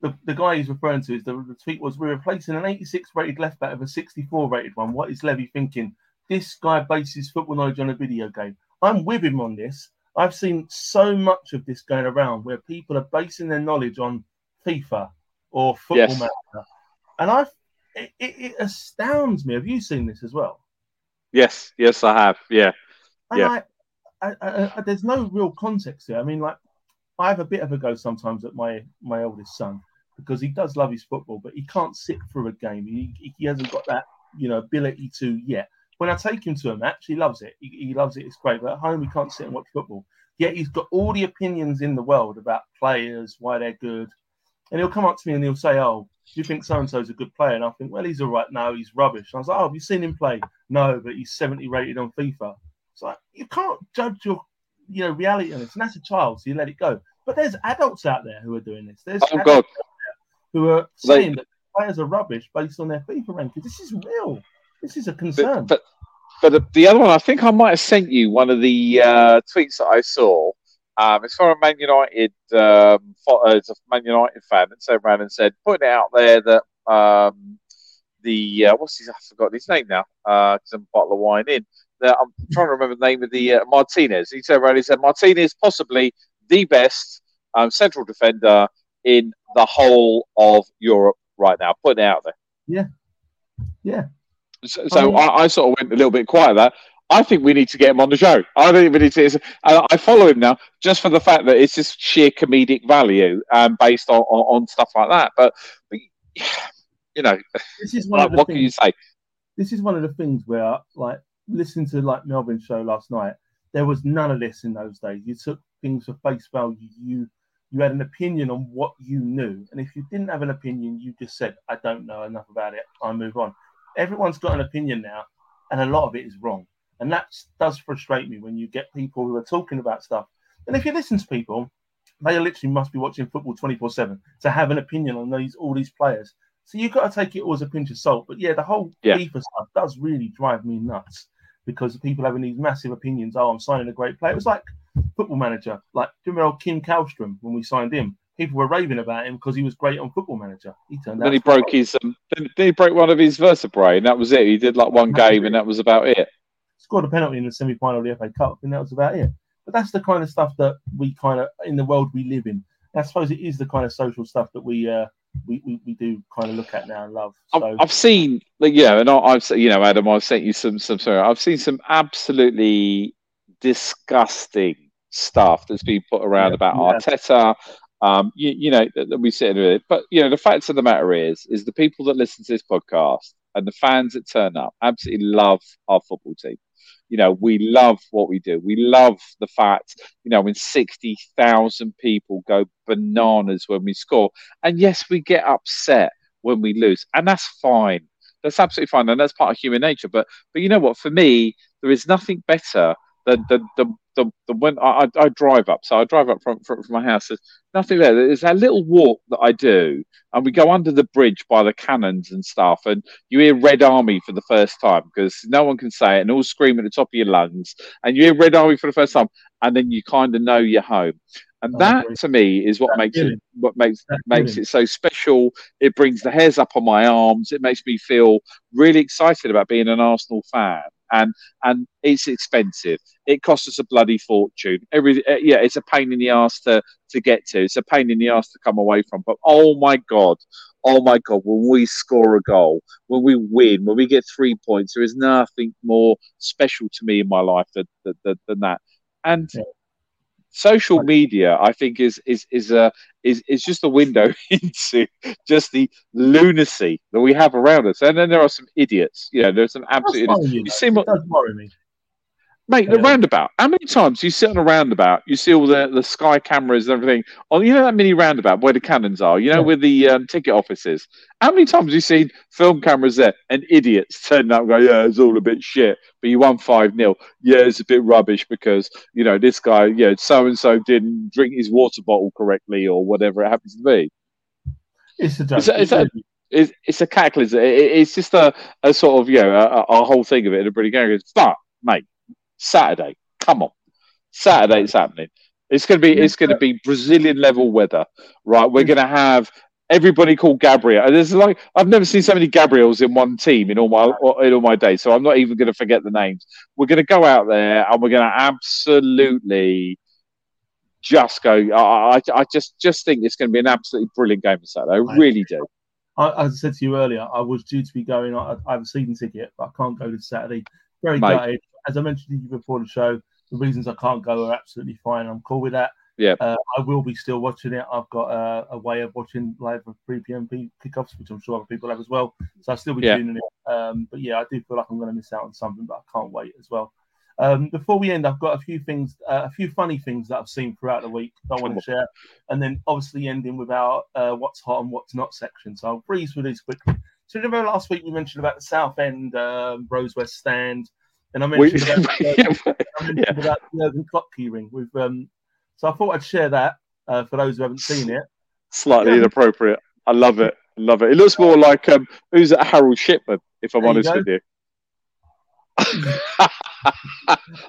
the, the guy he's referring to is the, the tweet was We're replacing an 86 rated left back with a 64 rated one. What is Levy thinking? This guy bases football knowledge on a video game. I'm with him on this. I've seen so much of this going around where people are basing their knowledge on FIFA or Football yes. Manager, and I it, it, it, astounds me. Have you seen this as well? Yes, yes, I have. Yeah, and yeah. I, I, I, there's no real context here. I mean, like I have a bit of a go sometimes at my my oldest son because he does love his football, but he can't sit through a game. He, he hasn't got that you know ability to yet. When I take him to a match, he loves it. He, he loves it. It's great. But at home, he can't sit and watch football. Yet he's got all the opinions in the world about players, why they're good, and he'll come up to me and he'll say, "Oh, do you think so and so is a good player?" And I think, "Well, he's all right. No, he's rubbish." And I was like, "Oh, have you seen him play?" No, but he's 70 rated on FIFA. It's like you can't judge your, you know, reality on this. And that's a child, so you let it go. But there's adults out there who are doing this. There's oh God, who are saying that players are rubbish based on their FIFA rankings. This is real. This is a concern. But, but, but the other one, I think I might have sent you one of the uh, tweets that I saw. Um, it's from a Man United, um, uh, it's a Man United fan, and turned around and said, putting it out there that um, the uh, what's his? I forgot his name now. Because uh, I'm bottle of wine in. I'm trying to remember the name of the uh, Martinez. He turned around and said Martinez possibly the best um, central defender in the whole of Europe right now. Putting it out there. Yeah, yeah. So, so I, I, sort of went a little bit quiet there. I think we need to get him on the show. I think we need to. I follow him now just for the fact that it's just sheer comedic value um, based on, on, on stuff like that. But, but you know, this is one like, what things, can you say? This is one of the things where, like, listening to like Melvin's show last night, there was none of this in those days. You took things for face value. You you had an opinion on what you knew, and if you didn't have an opinion, you just said, "I don't know enough about it. I move on." Everyone's got an opinion now, and a lot of it is wrong, and that does frustrate me when you get people who are talking about stuff. And if you listen to people, they literally must be watching football twenty four seven to have an opinion on these all these players. So you've got to take it all as a pinch of salt. But yeah, the whole yeah. FIFA stuff does really drive me nuts because people having these massive opinions. Oh, I'm signing a great player. It was like football manager. Like, do you remember Kim Kallstrom when we signed him? People were raving about him because he was great on Football Manager. He turned. Then he broke his. Um, then he broke one of his vertebrae, and that was it. He did like one game, and that was about it. Scored a penalty in the semi-final of the FA Cup, and that was about it. But that's the kind of stuff that we kind of in the world we live in. I suppose it is the kind of social stuff that we uh, we, we, we do kind of look at now and love. So. I've seen, like, yeah, and I've you know, Adam, I've sent you some some. Sorry, I've seen some absolutely disgusting stuff that's been put around yeah, about yeah. Arteta. Um, you, you know that, that we sit with it, but you know the fact of the matter is, is the people that listen to this podcast and the fans that turn up absolutely love our football team. You know, we love what we do. We love the fact, you know, when 60,000 people go bananas when we score. And yes, we get upset when we lose, and that's fine. That's absolutely fine, and that's part of human nature. But, but you know what? For me, there is nothing better than, than, than the, the when I, I drive up, so I drive up from, from, from my house. There's nothing there. There's that little walk that I do, and we go under the bridge by the cannons and stuff, and you hear Red Army for the first time because no one can say it, and all scream at the top of your lungs, and you hear Red Army for the first time, and then you kind of know you're home. And that to me is what makes it what makes makes it so special. It brings the hairs up on my arms. It makes me feel really excited about being an Arsenal fan and and it's expensive. It costs us a bloody fortune. Every uh, yeah, it's a pain in the ass to to get to. It's a pain in the ass to come away from. But oh my god, oh my god, when we score a goal, when we win, when we get three points, there is nothing more special to me in my life than than, than that. And yeah social media i think is is is a is is just a window into just the lunacy that we have around us. And then there are some idiots you know there's some absolute idiots. you, you see what does worry me Mate, the roundabout. How many times you sit on a roundabout, you see all the, the sky cameras and everything on, you know, that mini roundabout where the cannons are, you know, yeah. where the um, ticket offices. How many times have you seen film cameras there and idiots turn up and go, yeah, it's all a bit shit, but you won 5 0. Yeah, it's a bit rubbish because, you know, this guy, yeah, so and so didn't drink his water bottle correctly or whatever it happens to be. It's a. It's, a, it's, a, it's, it's a cataclysm. It, it's just a, a sort of, you know, a, a whole thing of it in a pretty game. But, mate, Saturday. Come on, Saturday it's happening. It's going to be it's going to be Brazilian level weather, right? We're going to have everybody called Gabriel. There's like I've never seen so many Gabriels in one team in all my in all my days, so I'm not even going to forget the names. We're going to go out there and we're going to absolutely just go. I, I, I just just think it's going to be an absolutely brilliant game on Saturday. I really do. I, as I said to you earlier, I was due to be going. I, I have a season ticket, but I can't go this Saturday. Very gutted as I mentioned to you before the show, the reasons I can't go are absolutely fine. I'm cool with that. Yeah. Uh, I will be still watching it. I've got uh, a way of watching live 3 p.m. kickoffs, which I'm sure other people have as well. So I'll still be yeah. tuning it. Um, but yeah, I do feel like I'm going to miss out on something, but I can't wait as well. Um, before we end, I've got a few things, uh, a few funny things that I've seen throughout the week that I want to share, and then obviously ending with our uh, what's hot and what's not section. So I'll breeze through these quickly. So remember last week we mentioned about the South End um, Rose West stand and I mentioned, we, about, yeah, I mentioned yeah. about the Jurgen Klopp keyring. With um, so I thought I'd share that uh, for those who haven't seen it. Slightly yeah. inappropriate. I love it. I love it. It looks more like um, who's it? Harold Shipman, if I'm there honest with you.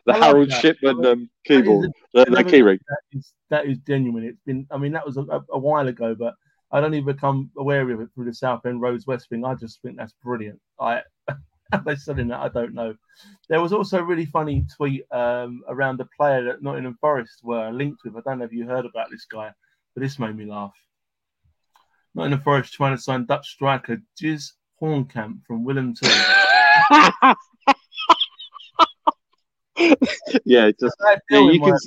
the Harold that. Shipman um, keyboard, the, the keyring. That is, that is genuine. It's been, I mean, that was a, a, while ago, but I don't even become aware of it through the South End Roads West thing. I just think that's brilliant. I they said in that, I don't know. There was also a really funny tweet um, around the player that Nottingham Forest were linked with. I don't know if you heard about this guy, but this made me laugh. Nottingham Forest trying to sign Dutch striker Jizz Hornkamp from Willem II. yeah, just yeah, you can.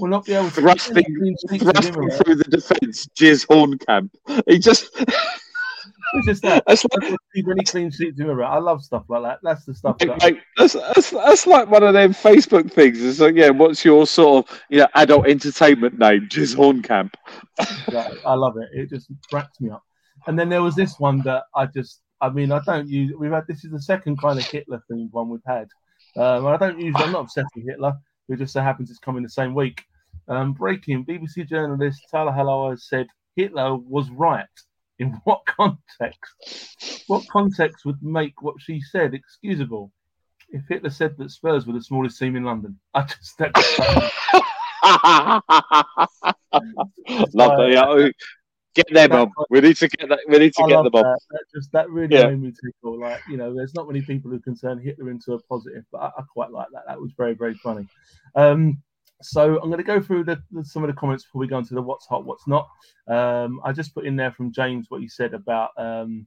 We'll not be able to thrusting, thrusting through the defence. Jizz Hornkamp. He just it's just that. That's like, really clean sheets in I love stuff like that. That's the stuff. That like, that's, that's, that's like one of them Facebook things. It's like, yeah, what's your sort of you know adult entertainment name? Jizz Hornkamp. I love it. It just cracks me up. And then there was this one that I just, I mean, I don't use. We've had this is the second kind of Hitler themed one we've had. Um, I don't use. I'm not obsessed with Hitler. It just so happens it's coming the same week. Um, breaking BBC journalist Tala Halawa said Hitler was right in what context? What context would make what she said excusable? If Hitler said that Spurs were the smallest team in London, I just that. Love that. Yeah. Get them on. We need to get that. We need to I get them on. That. that. just that really yeah. made me tickle. Like you know, there's not many people who can turn Hitler into a positive, but I, I quite like that. That was very very funny. Um, so I'm going to go through the, the, some of the comments before we go into the what's hot, what's not. Um, I just put in there from James what he said about um,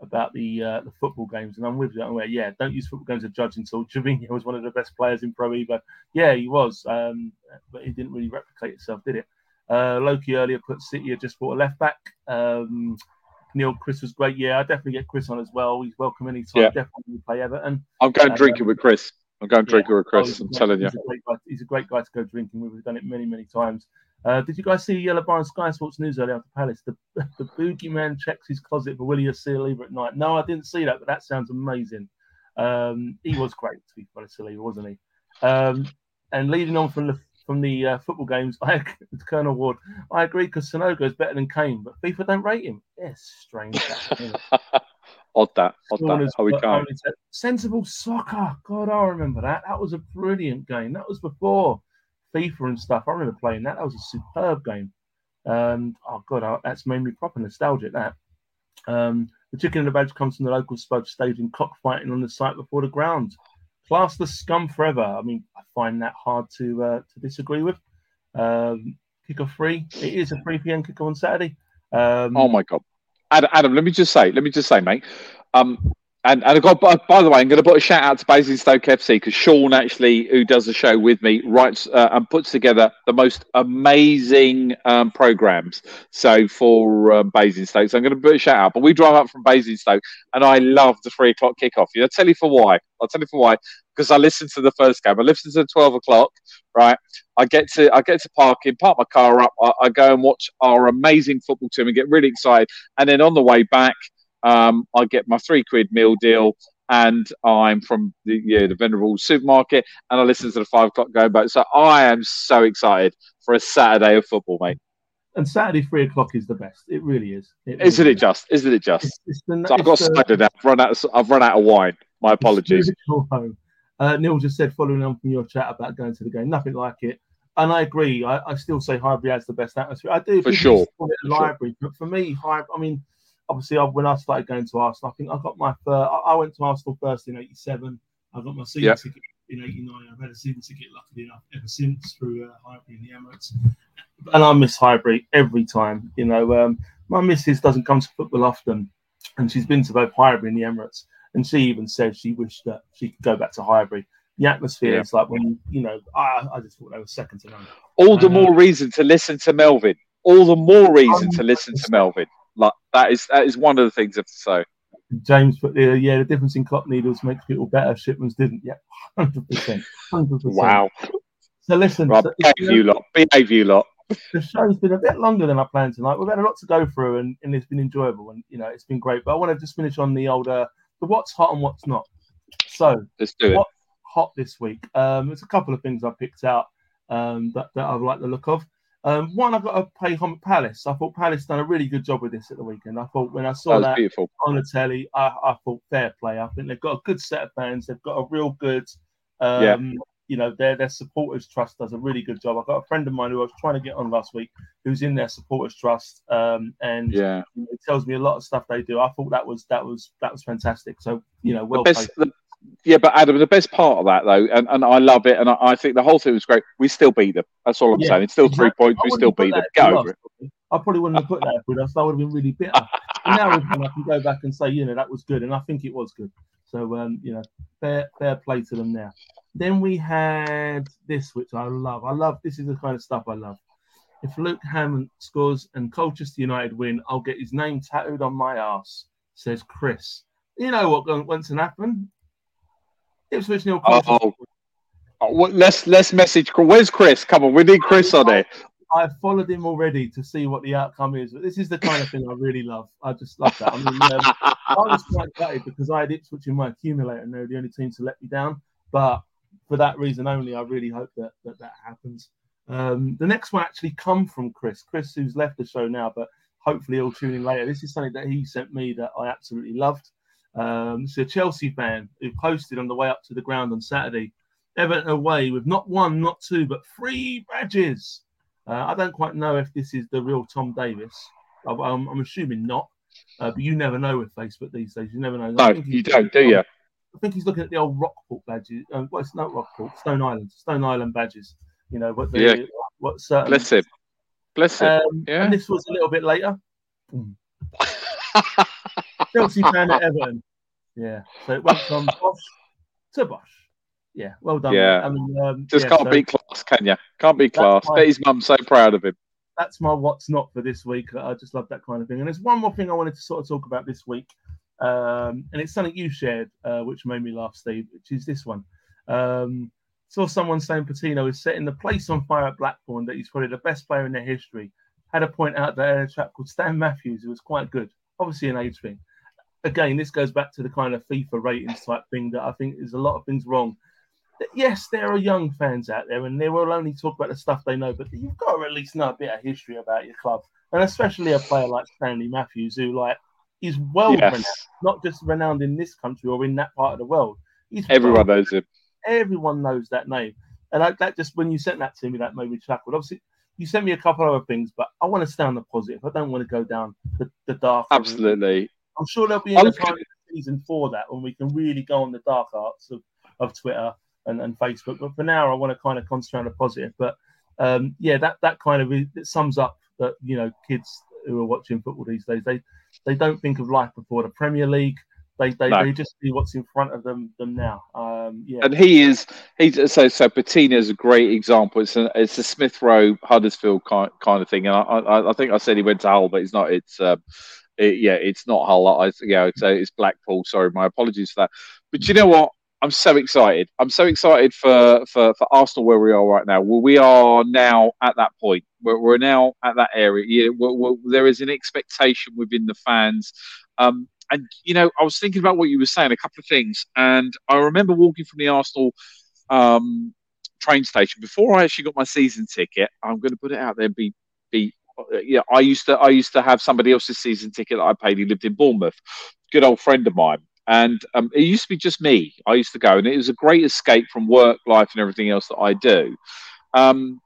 about the uh, the football games, and I'm with you. I'm yeah, don't use football games as judge until Gervinho was one of the best players in Pro Evo. Yeah, he was, um, but he didn't really replicate itself, did it? Uh, Loki earlier put City had just bought a left back. Um, Neil Chris was great. Yeah, I definitely get Chris on as well. He's welcome anytime. Yeah. Definitely play Everton. I'm going drinking with Chris. I'm going drinking yeah. with Chris. Oh, I'm telling you, he's a, guy, he's a, great guy to go drinking with. We've done it many, many times. Uh, did you guys see Yellow Bar Sky Sports News earlier after Palace? The, the boogeyman checks his closet for Willie Saliba at night. No, I didn't see that, but that sounds amazing. Um, he was great to be honest, Saliba, wasn't he? Um, and leading on from the from the uh, football games, I, Colonel Ward, I agree because Sanogo is better than Kane, but FIFA don't rate him. Yes, strange. Odd that. Odd that. How we going? Sensible soccer. God, I remember that. That was a brilliant game. That was before FIFA and stuff. I remember playing that. That was a superb game. Um, oh god, that's made me proper nostalgic. That um, the chicken and the badge comes from the local Spud Stadium cockfighting on the site before the ground. Class the scum forever. I mean, I find that hard to uh, to disagree with. Um, kickoff free. It is a 3 p.m. kickoff on Saturday. Um, oh my god, Adam, Adam, let me just say, let me just say, mate. Um, and, and I got by, by, the way, I'm going to put a shout out to Basingstoke FC because Sean actually, who does the show with me, writes uh, and puts together the most amazing um, programs. So for um, Basingstoke, so I'm going to put a shout out. But we drive up from Basingstoke, and I love the three o'clock kickoff. You know, I'll tell you for why. I'll tell you for why. Because I listened to the first game. I listened to twelve o'clock. Right. I get to I get to parking, park my car up. I, I go and watch our amazing football team and get really excited. And then on the way back um, I get my three quid meal deal, and I'm from the yeah, the Venerable supermarket, and I listen to the five o'clock going back. So I am so excited for a Saturday of football, mate. And Saturday three o'clock is the best. It really is. It really isn't it just? Isn't it just? It's, it's the, so I've got cider. I've run out. Of, I've run out of wine. My apologies. Uh, Neil just said, following on from your chat about going to the game, nothing like it. And I agree. I, I still say Highbury has the best atmosphere. I do for sure. For library, sure. but for me, Highbury. I mean, obviously, I, when I started going to Arsenal, I think I got my first, I went to Arsenal first in '87. I got my season yep. ticket in '89. I've had a season ticket, luckily enough, ever since through uh, Highbury in the Emirates. And I miss Highbury every time. You know, um, my missus doesn't come to football often, and she's been to both Highbury and the Emirates. And she even said she wished that she could go back to Highbury. The atmosphere yeah. is like when you know, I, I just thought they were second to none. All the uh, more reason to listen to Melvin. All the more reason to listen to Melvin. That is that is one of the things I have to say. James put the yeah the difference in clock needles makes people better. Shipments didn't. Yeah, hundred percent, hundred percent. Wow. So listen, right, so, behave you lot, behave you lot. The show's been a bit longer than I planned tonight. We've had a lot to go through, and, and it's been enjoyable, and you know it's been great. But I want to just finish on the older the what's hot and what's not. So let's do it. What's hot this week? Um, there's a couple of things I picked out um, that, that I like the look of. Um, one, I've got to pay home Palace. I thought Palace done a really good job with this at the weekend. I thought when I saw that, that on the telly, I, I, thought fair play. I think they've got a good set of fans. They've got a real good, um, yeah. you know, their their supporters trust does a really good job. I've got a friend of mine who I was trying to get on last week, who's in their supporters trust, um, and yeah, it tells me a lot of stuff they do. I thought that was that was that was fantastic. So you know, well the best, the, yeah, but Adam, the best part of that though, and, and I love it, and I, I think the whole thing was great. We still beat them. That's all I'm yeah, saying. It's still exactly. three points. We still beat them. Get over it. I probably wouldn't have put that with us. I would have been really bitter. now I can go back and say, you know, that was good, and I think it was good. So, um, you know, fair fair play to them now. Then we had this, which I love. I love this is the kind of stuff I love. If Luke Hannant scores and Colchester United win, I'll get his name tattooed on my ass. Says Chris. You know what wants to happen? Ipswich nil. Oh, oh, let's let's message. Where's Chris? Come on, we need Chris on it. I've followed him already to see what the outcome is. But this is the kind of thing I really love. I just love that. I mean, um, I was quite gutted because I had Ipswich in my accumulator and they're the only team to let me down. But for that reason only, I really hope that that, that happens. Um, the next one actually come from Chris. Chris, who's left the show now, but hopefully he'll tune in later. This is something that he sent me that I absolutely loved. Um, it's a Chelsea fan who posted on the way up to the ground on Saturday. Everton away with not one, not two, but three badges. Uh, I don't quite know if this is the real Tom Davies. I'm, I'm assuming not, uh, but you never know with Facebook these days. You never know. No, you don't, do you? I think he's looking at the old Rockport badges. Um, well, it's not Rockport, Stone Island, Stone Island badges. You know what? The, yeah. What certain, Bless him. Bless him. Um, yeah. And this was a little bit later. Chelsea fan at Everton. Yeah. So it went from Bosch to Bosch. Yeah. Well done. Yeah. I mean, um, Just yeah, can't so beat class, can you? Can't beat class. Bet his mum's so proud of him. That's my what's not for this week. I just love that kind of thing. And there's one more thing I wanted to sort of talk about this week. Um, and it's something you shared, uh, which made me laugh, Steve, which is this one. Um, saw someone saying Patino is setting the place on fire at Blackburn, that he's probably the best player in their history. Had to point out that a chap called Stan Matthews, who was quite good, obviously an age thing again, this goes back to the kind of FIFA ratings type thing that I think is a lot of things wrong. Yes, there are young fans out there, and they will only talk about the stuff they know, but you've got to at least know a bit of history about your club, and especially a player like Stanley Matthews, who like is well yes. renowned, not just renowned in this country or in that part of the world. He's everyone knows him. Everyone knows that name, and I, that just when you sent that to me, that made me chuckle. Obviously, you sent me a couple other things, but I want to stay on the positive. I don't want to go down the, the dark. Absolutely. I'm sure there'll be a time season for that when we can really go on the dark arts of of Twitter and, and Facebook. But for now, I want to kind of concentrate on the positive. But um, yeah, that that kind of it sums up that you know kids who are watching football these days they they don't think of life before the Premier League. They they, no. they just see what's in front of them them now. Um, yeah, and he is he's so so. Patino is a great example. It's a it's a Smith Rowe Huddersfield kind kind of thing. And I, I, I think I said he went to Hull, but he's not. It's uh, it, yeah, it's not Hull. I, yeah, it's, it's Blackpool. Sorry, my apologies for that. But you know what? I'm so excited. I'm so excited for, for, for Arsenal where we are right now. Well, we are now at that point. We're, we're now at that area. Yeah, we're, we're, there is an expectation within the fans. Um, and you know, I was thinking about what you were saying, a couple of things, and I remember walking from the Arsenal um, train station before I actually got my season ticket. I'm going to put it out there and be be. Yeah, I used to I used to have somebody else's season ticket that I paid. He lived in Bournemouth, good old friend of mine, and um, it used to be just me. I used to go, and it was a great escape from work life and everything else that I do. Um,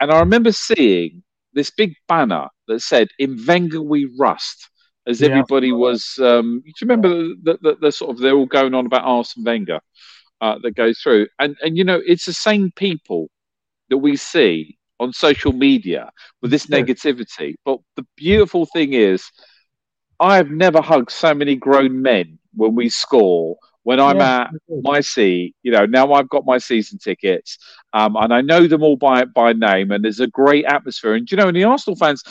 and I remember seeing this big banner that said, "In Wenger we rust." As yeah. everybody was, um, do you remember the, the, the, the, sort of they're all going on about Arsene Wenger uh, that goes through, and and you know it's the same people that we see on social media with this negativity. But the beautiful thing is, I have never hugged so many grown men when we score when I'm yeah, at my seat, you know, now I've got my season tickets, um, and I know them all by by name, and there's a great atmosphere. And you know, and the Arsenal fans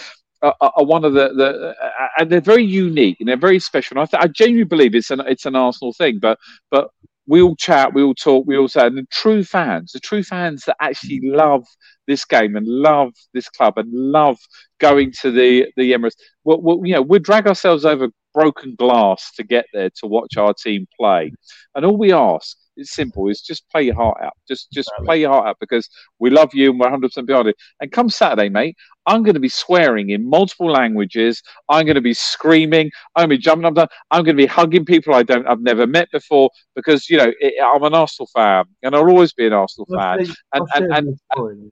are, are one of the, the uh, and they're very unique and they're very special. And I, th- I genuinely believe it's an it's an Arsenal thing, but but we all chat, we all talk, we all say, and the true fans, the true fans that actually love this game and love this club and love going to the the Emirates. Well, well you know, we drag ourselves over broken glass to get there to watch our team play, and all we ask it's simple. It's just play your heart out. Just just exactly. play your heart out because we love you and we're 100 percent behind it. And come Saturday, mate, I'm going to be swearing in multiple languages. I'm going to be screaming. I'm going to be jumping up. Down. I'm going to be hugging people I don't I've never met before because you know it, I'm an Arsenal fan and I'll always be an Arsenal fan. and, and, and, and,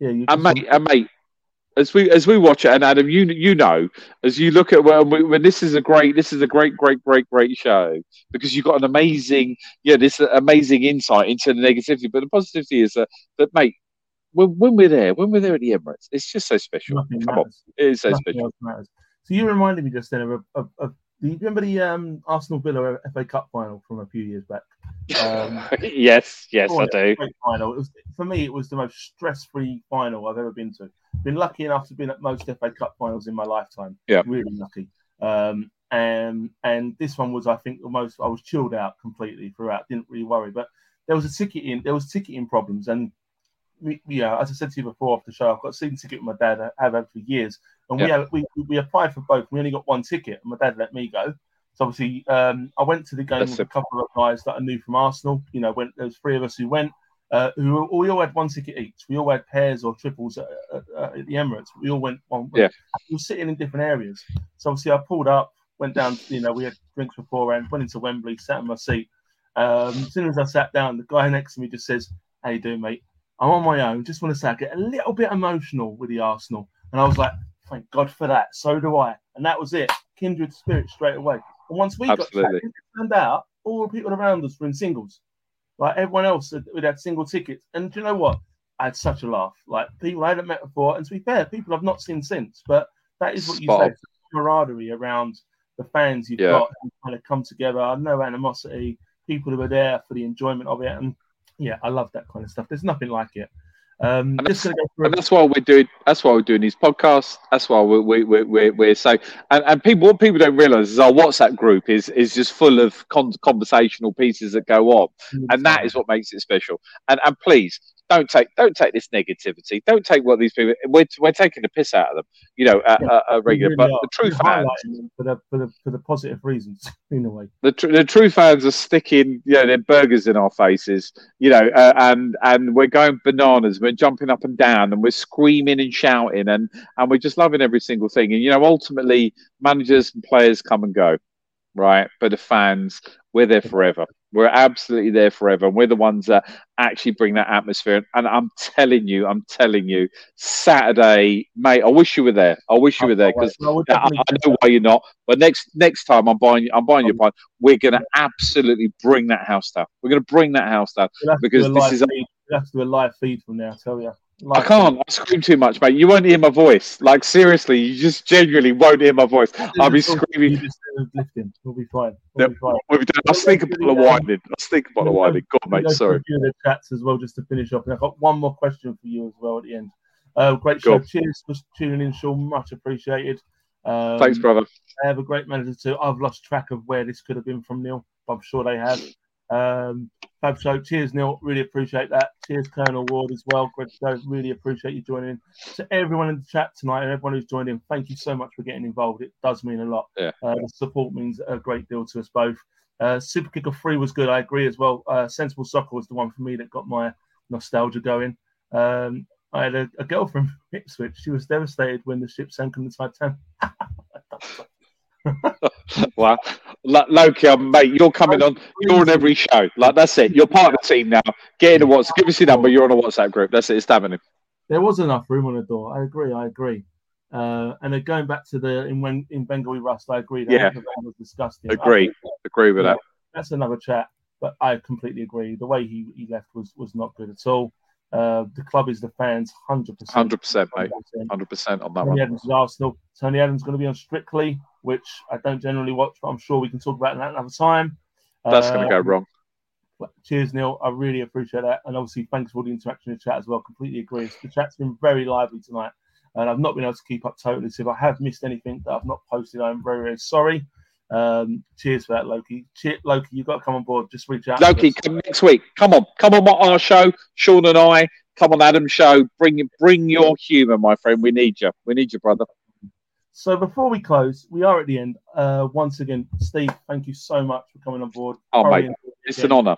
yeah, and mate, and mate, as we as we watch it, and Adam, you you know, as you look at when, when this is a great, this is a great, great, great, great show because you've got an amazing, yeah, this amazing insight into the negativity, but the positivity is that, that mate, when, when we're there, when we're there at the Emirates, it's just so special. Nothing Come matters. on, it is so Nothing special. So you reminded me just then of, of, of do you remember the um, Arsenal Villa FA Cup final from a few years back? Um, yes, yes, I do. Final. It was, for me, it was the most stress-free final I've ever been to. Been lucky enough to be at most FA Cup finals in my lifetime. Yeah, really lucky. Um, and and this one was, I think, the most. I was chilled out completely throughout. Didn't really worry, but there was a ticketing. There was ticketing problems, and yeah, as I said to you before off the show, I've got a season ticket with my dad. I have had for years, and we, had, we we applied for both. We only got one ticket, and my dad let me go. So obviously, um, I went to the game That's with a couple of guys that I knew from Arsenal. You know, went there was three of us who went. Uh, who we all had one ticket each. We all had pairs or triples at, at, at the Emirates. We all went one. Yeah. We were sitting in different areas. So obviously, I pulled up, went down. You know, we had drinks beforehand. Went into Wembley, sat in my seat. Um, as soon as I sat down, the guy next to me just says, "How you doing, mate?" I'm on my own. Just want to say I get a little bit emotional with the Arsenal. And I was like, thank God for that. So do I. And that was it. Kindred spirit straight away. And once we Absolutely. got turned out, all the people around us were in singles. Like everyone else had, had single tickets. And do you know what? I had such a laugh. Like people I hadn't met before. And to be fair, people I've not seen since. But that is what you Spot. say. camaraderie around the fans you've yeah. got and kind of come together. No animosity. People who are there for the enjoyment of it. And yeah, I love that kind of stuff. There's nothing like it. Um, and, that's, and that's, why we're doing. That's why we're doing these podcasts. That's why we we we we're, we're so. And, and people, what people don't realize is our WhatsApp group is is just full of con- conversational pieces that go on, and that is what makes it special. And and please don't take don't take this negativity. Don't take what these people. We're, we're taking the piss out of them, you know, at, yeah, at, regular. Really but are. the true fans for the, for the for the positive reasons, in a way. The, tr- the true fans are sticking, you know, their burgers in our faces, you know, uh, and and we're going bananas. We're jumping up and down, and we're screaming and shouting, and and we're just loving every single thing. And you know, ultimately, managers and players come and go right? But the fans, we're there forever. We're absolutely there forever. And we're the ones that actually bring that atmosphere. And I'm telling you, I'm telling you, Saturday, mate. I wish you were there. I wish you were there because I, I, know why you're not. But next next time, I'm buying I'm buying your um, pint. We're going to absolutely bring that house down. We're going to bring that house down because this is. Feed. We'll have to do a live feed from there. I tell you. Like, I can't. I scream too much, mate. You won't hear my voice. Like seriously, you just genuinely won't hear my voice. I'll be screaming. Lifting. We'll be fine. We'll yep. be fine. We'll be I'll sneak a bottle of wine in. I'll sneak a bottle of wine in. Go on, mate. Sorry. The chats as well, just to finish off. And I've got one more question for you as well at the end. Uh, great show. Cheers for tuning in, Sean. Much appreciated. Um, Thanks, brother. I have a great manager too. I've lost track of where this could have been from Neil. I'm sure they have. Um, Fab show. Cheers, Neil. Really appreciate that. Cheers, Colonel Ward, as well. Great show. Really appreciate you joining in. To everyone in the chat tonight and everyone who's joined in, thank you so much for getting involved. It does mean a lot. Yeah. Uh, the support means a great deal to us both. Uh, Super Kicker 3 was good. I agree as well. Uh, Sensible Soccer was the one for me that got my nostalgia going. Um, I had a, a girl from Ipswich. She was devastated when the ship sank on the Titanic. well, Loki, um, mate, you're coming on. You're on every show. Like that's it. You're part of the team now. Get in the WhatsApp. Give us your number. You're on a WhatsApp group. That's it. It's happening. There was enough room on the door. I agree. I agree. Uh, and then going back to the in when in Bengali Rust, I agree. That yeah, was disgusting. Agree. agree with yeah, that. That's another chat. But I completely agree. The way he, he left was was not good at all. Uh, the club is the fans, hundred percent. Hundred percent, mate. Hundred percent on that Tony one. Adams is Arsenal. Tony Adams is going to be on Strictly which I don't generally watch, but I'm sure we can talk about that another time. That's uh, going to go wrong. Cheers, Neil. I really appreciate that. And obviously, thanks for all the interaction in the chat as well. Completely agree. The chat's been very lively tonight. And I've not been able to keep up totally. So if I have missed anything that I've not posted, I'm very, very sorry. Um, cheers for that, Loki. Cheer, Loki, you've got to come on board. Just reach out. Loki, come next week. Come on. Come on our show. Sean and I. Come on Adam's show. Bring bring your humour, my friend. We need you. We need you, brother. So before we close, we are at the end. Uh, once again, Steve, thank you so much for coming on board. Oh, mate, it's an honour.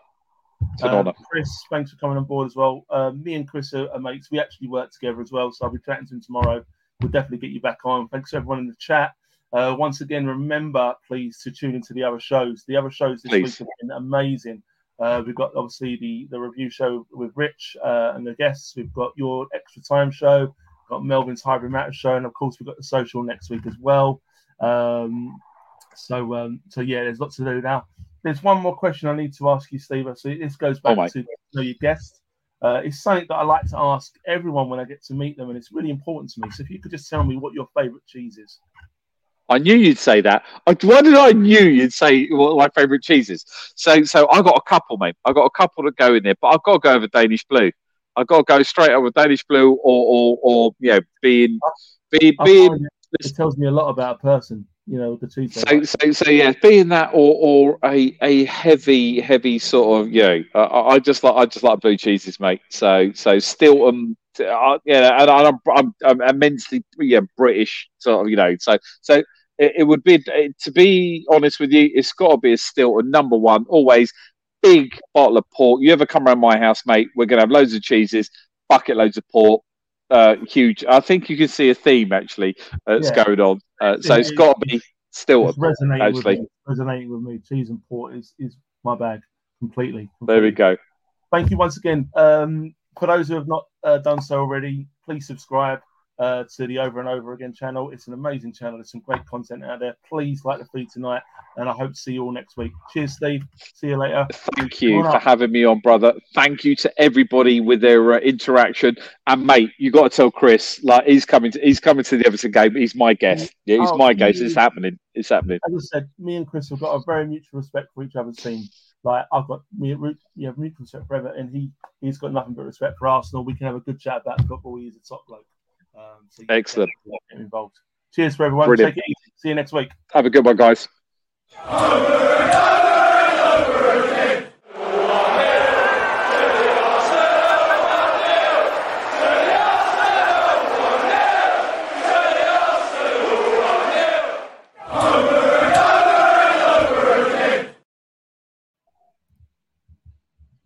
It's an uh, honour. Chris, thanks for coming on board as well. Uh, me and Chris are, are, mates. We actually work together as well, so I'll be chatting to him tomorrow. We'll definitely get you back on. Thanks to everyone in the chat. Uh, once again, remember, please, to tune into the other shows. The other shows this please. week have been amazing. Uh, we've got obviously the the review show with Rich uh, and the guests. We've got your extra time show we've got Melvin's Hybrid Matter show, and of course we've got the social next week as well. Um, so um, so yeah, there's lots to do now. There's one more question I need to ask you, Steve. So this goes back oh to you know, your guest. Uh, it's something that I like to ask everyone when I get to meet them, and it's really important to me. So if you could just tell me what your favourite cheese is. I knew you'd say that. I, why did I knew you'd say what my favourite cheese is? So, so I got a couple, mate. I got a couple to go in there, but I've got to go over Danish blue. I've got to go straight with Danish Blue or, or, or you know, being, being, being it tells me a lot about a person, you know, the two. So, so, so, yeah, being that or, or a, a heavy, heavy sort of, you know, I, I just like, I just like blue cheeses, mate. So, so still, Stilton, uh, yeah, and I'm, I'm, I'm immensely, yeah, British sort of, you know, so, so it, it would be, to be honest with you, it's got to be a Stilton number one, always big bottle of port. You ever come around my house, mate? We're going to have loads of cheeses, bucket loads of port, uh, huge. I think you can see a theme actually that's yeah. going on. Uh, so it, it's got to be still resonating actually. With me, resonating with me. Cheese and port is, is my bag completely, completely. There we go. Thank you once again. Um, for those who have not uh, done so already, please subscribe uh, to the Over and Over Again channel. It's an amazing channel. There's some great content out there. Please like the feed tonight, and I hope to see you all next week. Cheers, Steve. See you later. Thank you for having me on, brother. Thank you to everybody with their uh, interaction. And mate, you got to tell Chris like he's coming. To, he's coming to the Everton game. He's my guest. Yeah, he's oh, my guest. It's happening. It's happening. As I said, me and Chris have got a very mutual respect for each other's team. Like I've got me, you have mutual respect for Everton, and he he's got nothing but respect for Arsenal. We can have a good chat about football. He's a top bloke. Um, so Excellent. Get involved. Cheers for everyone. Brilliant. Take it. See you next week. Have a good one, guys.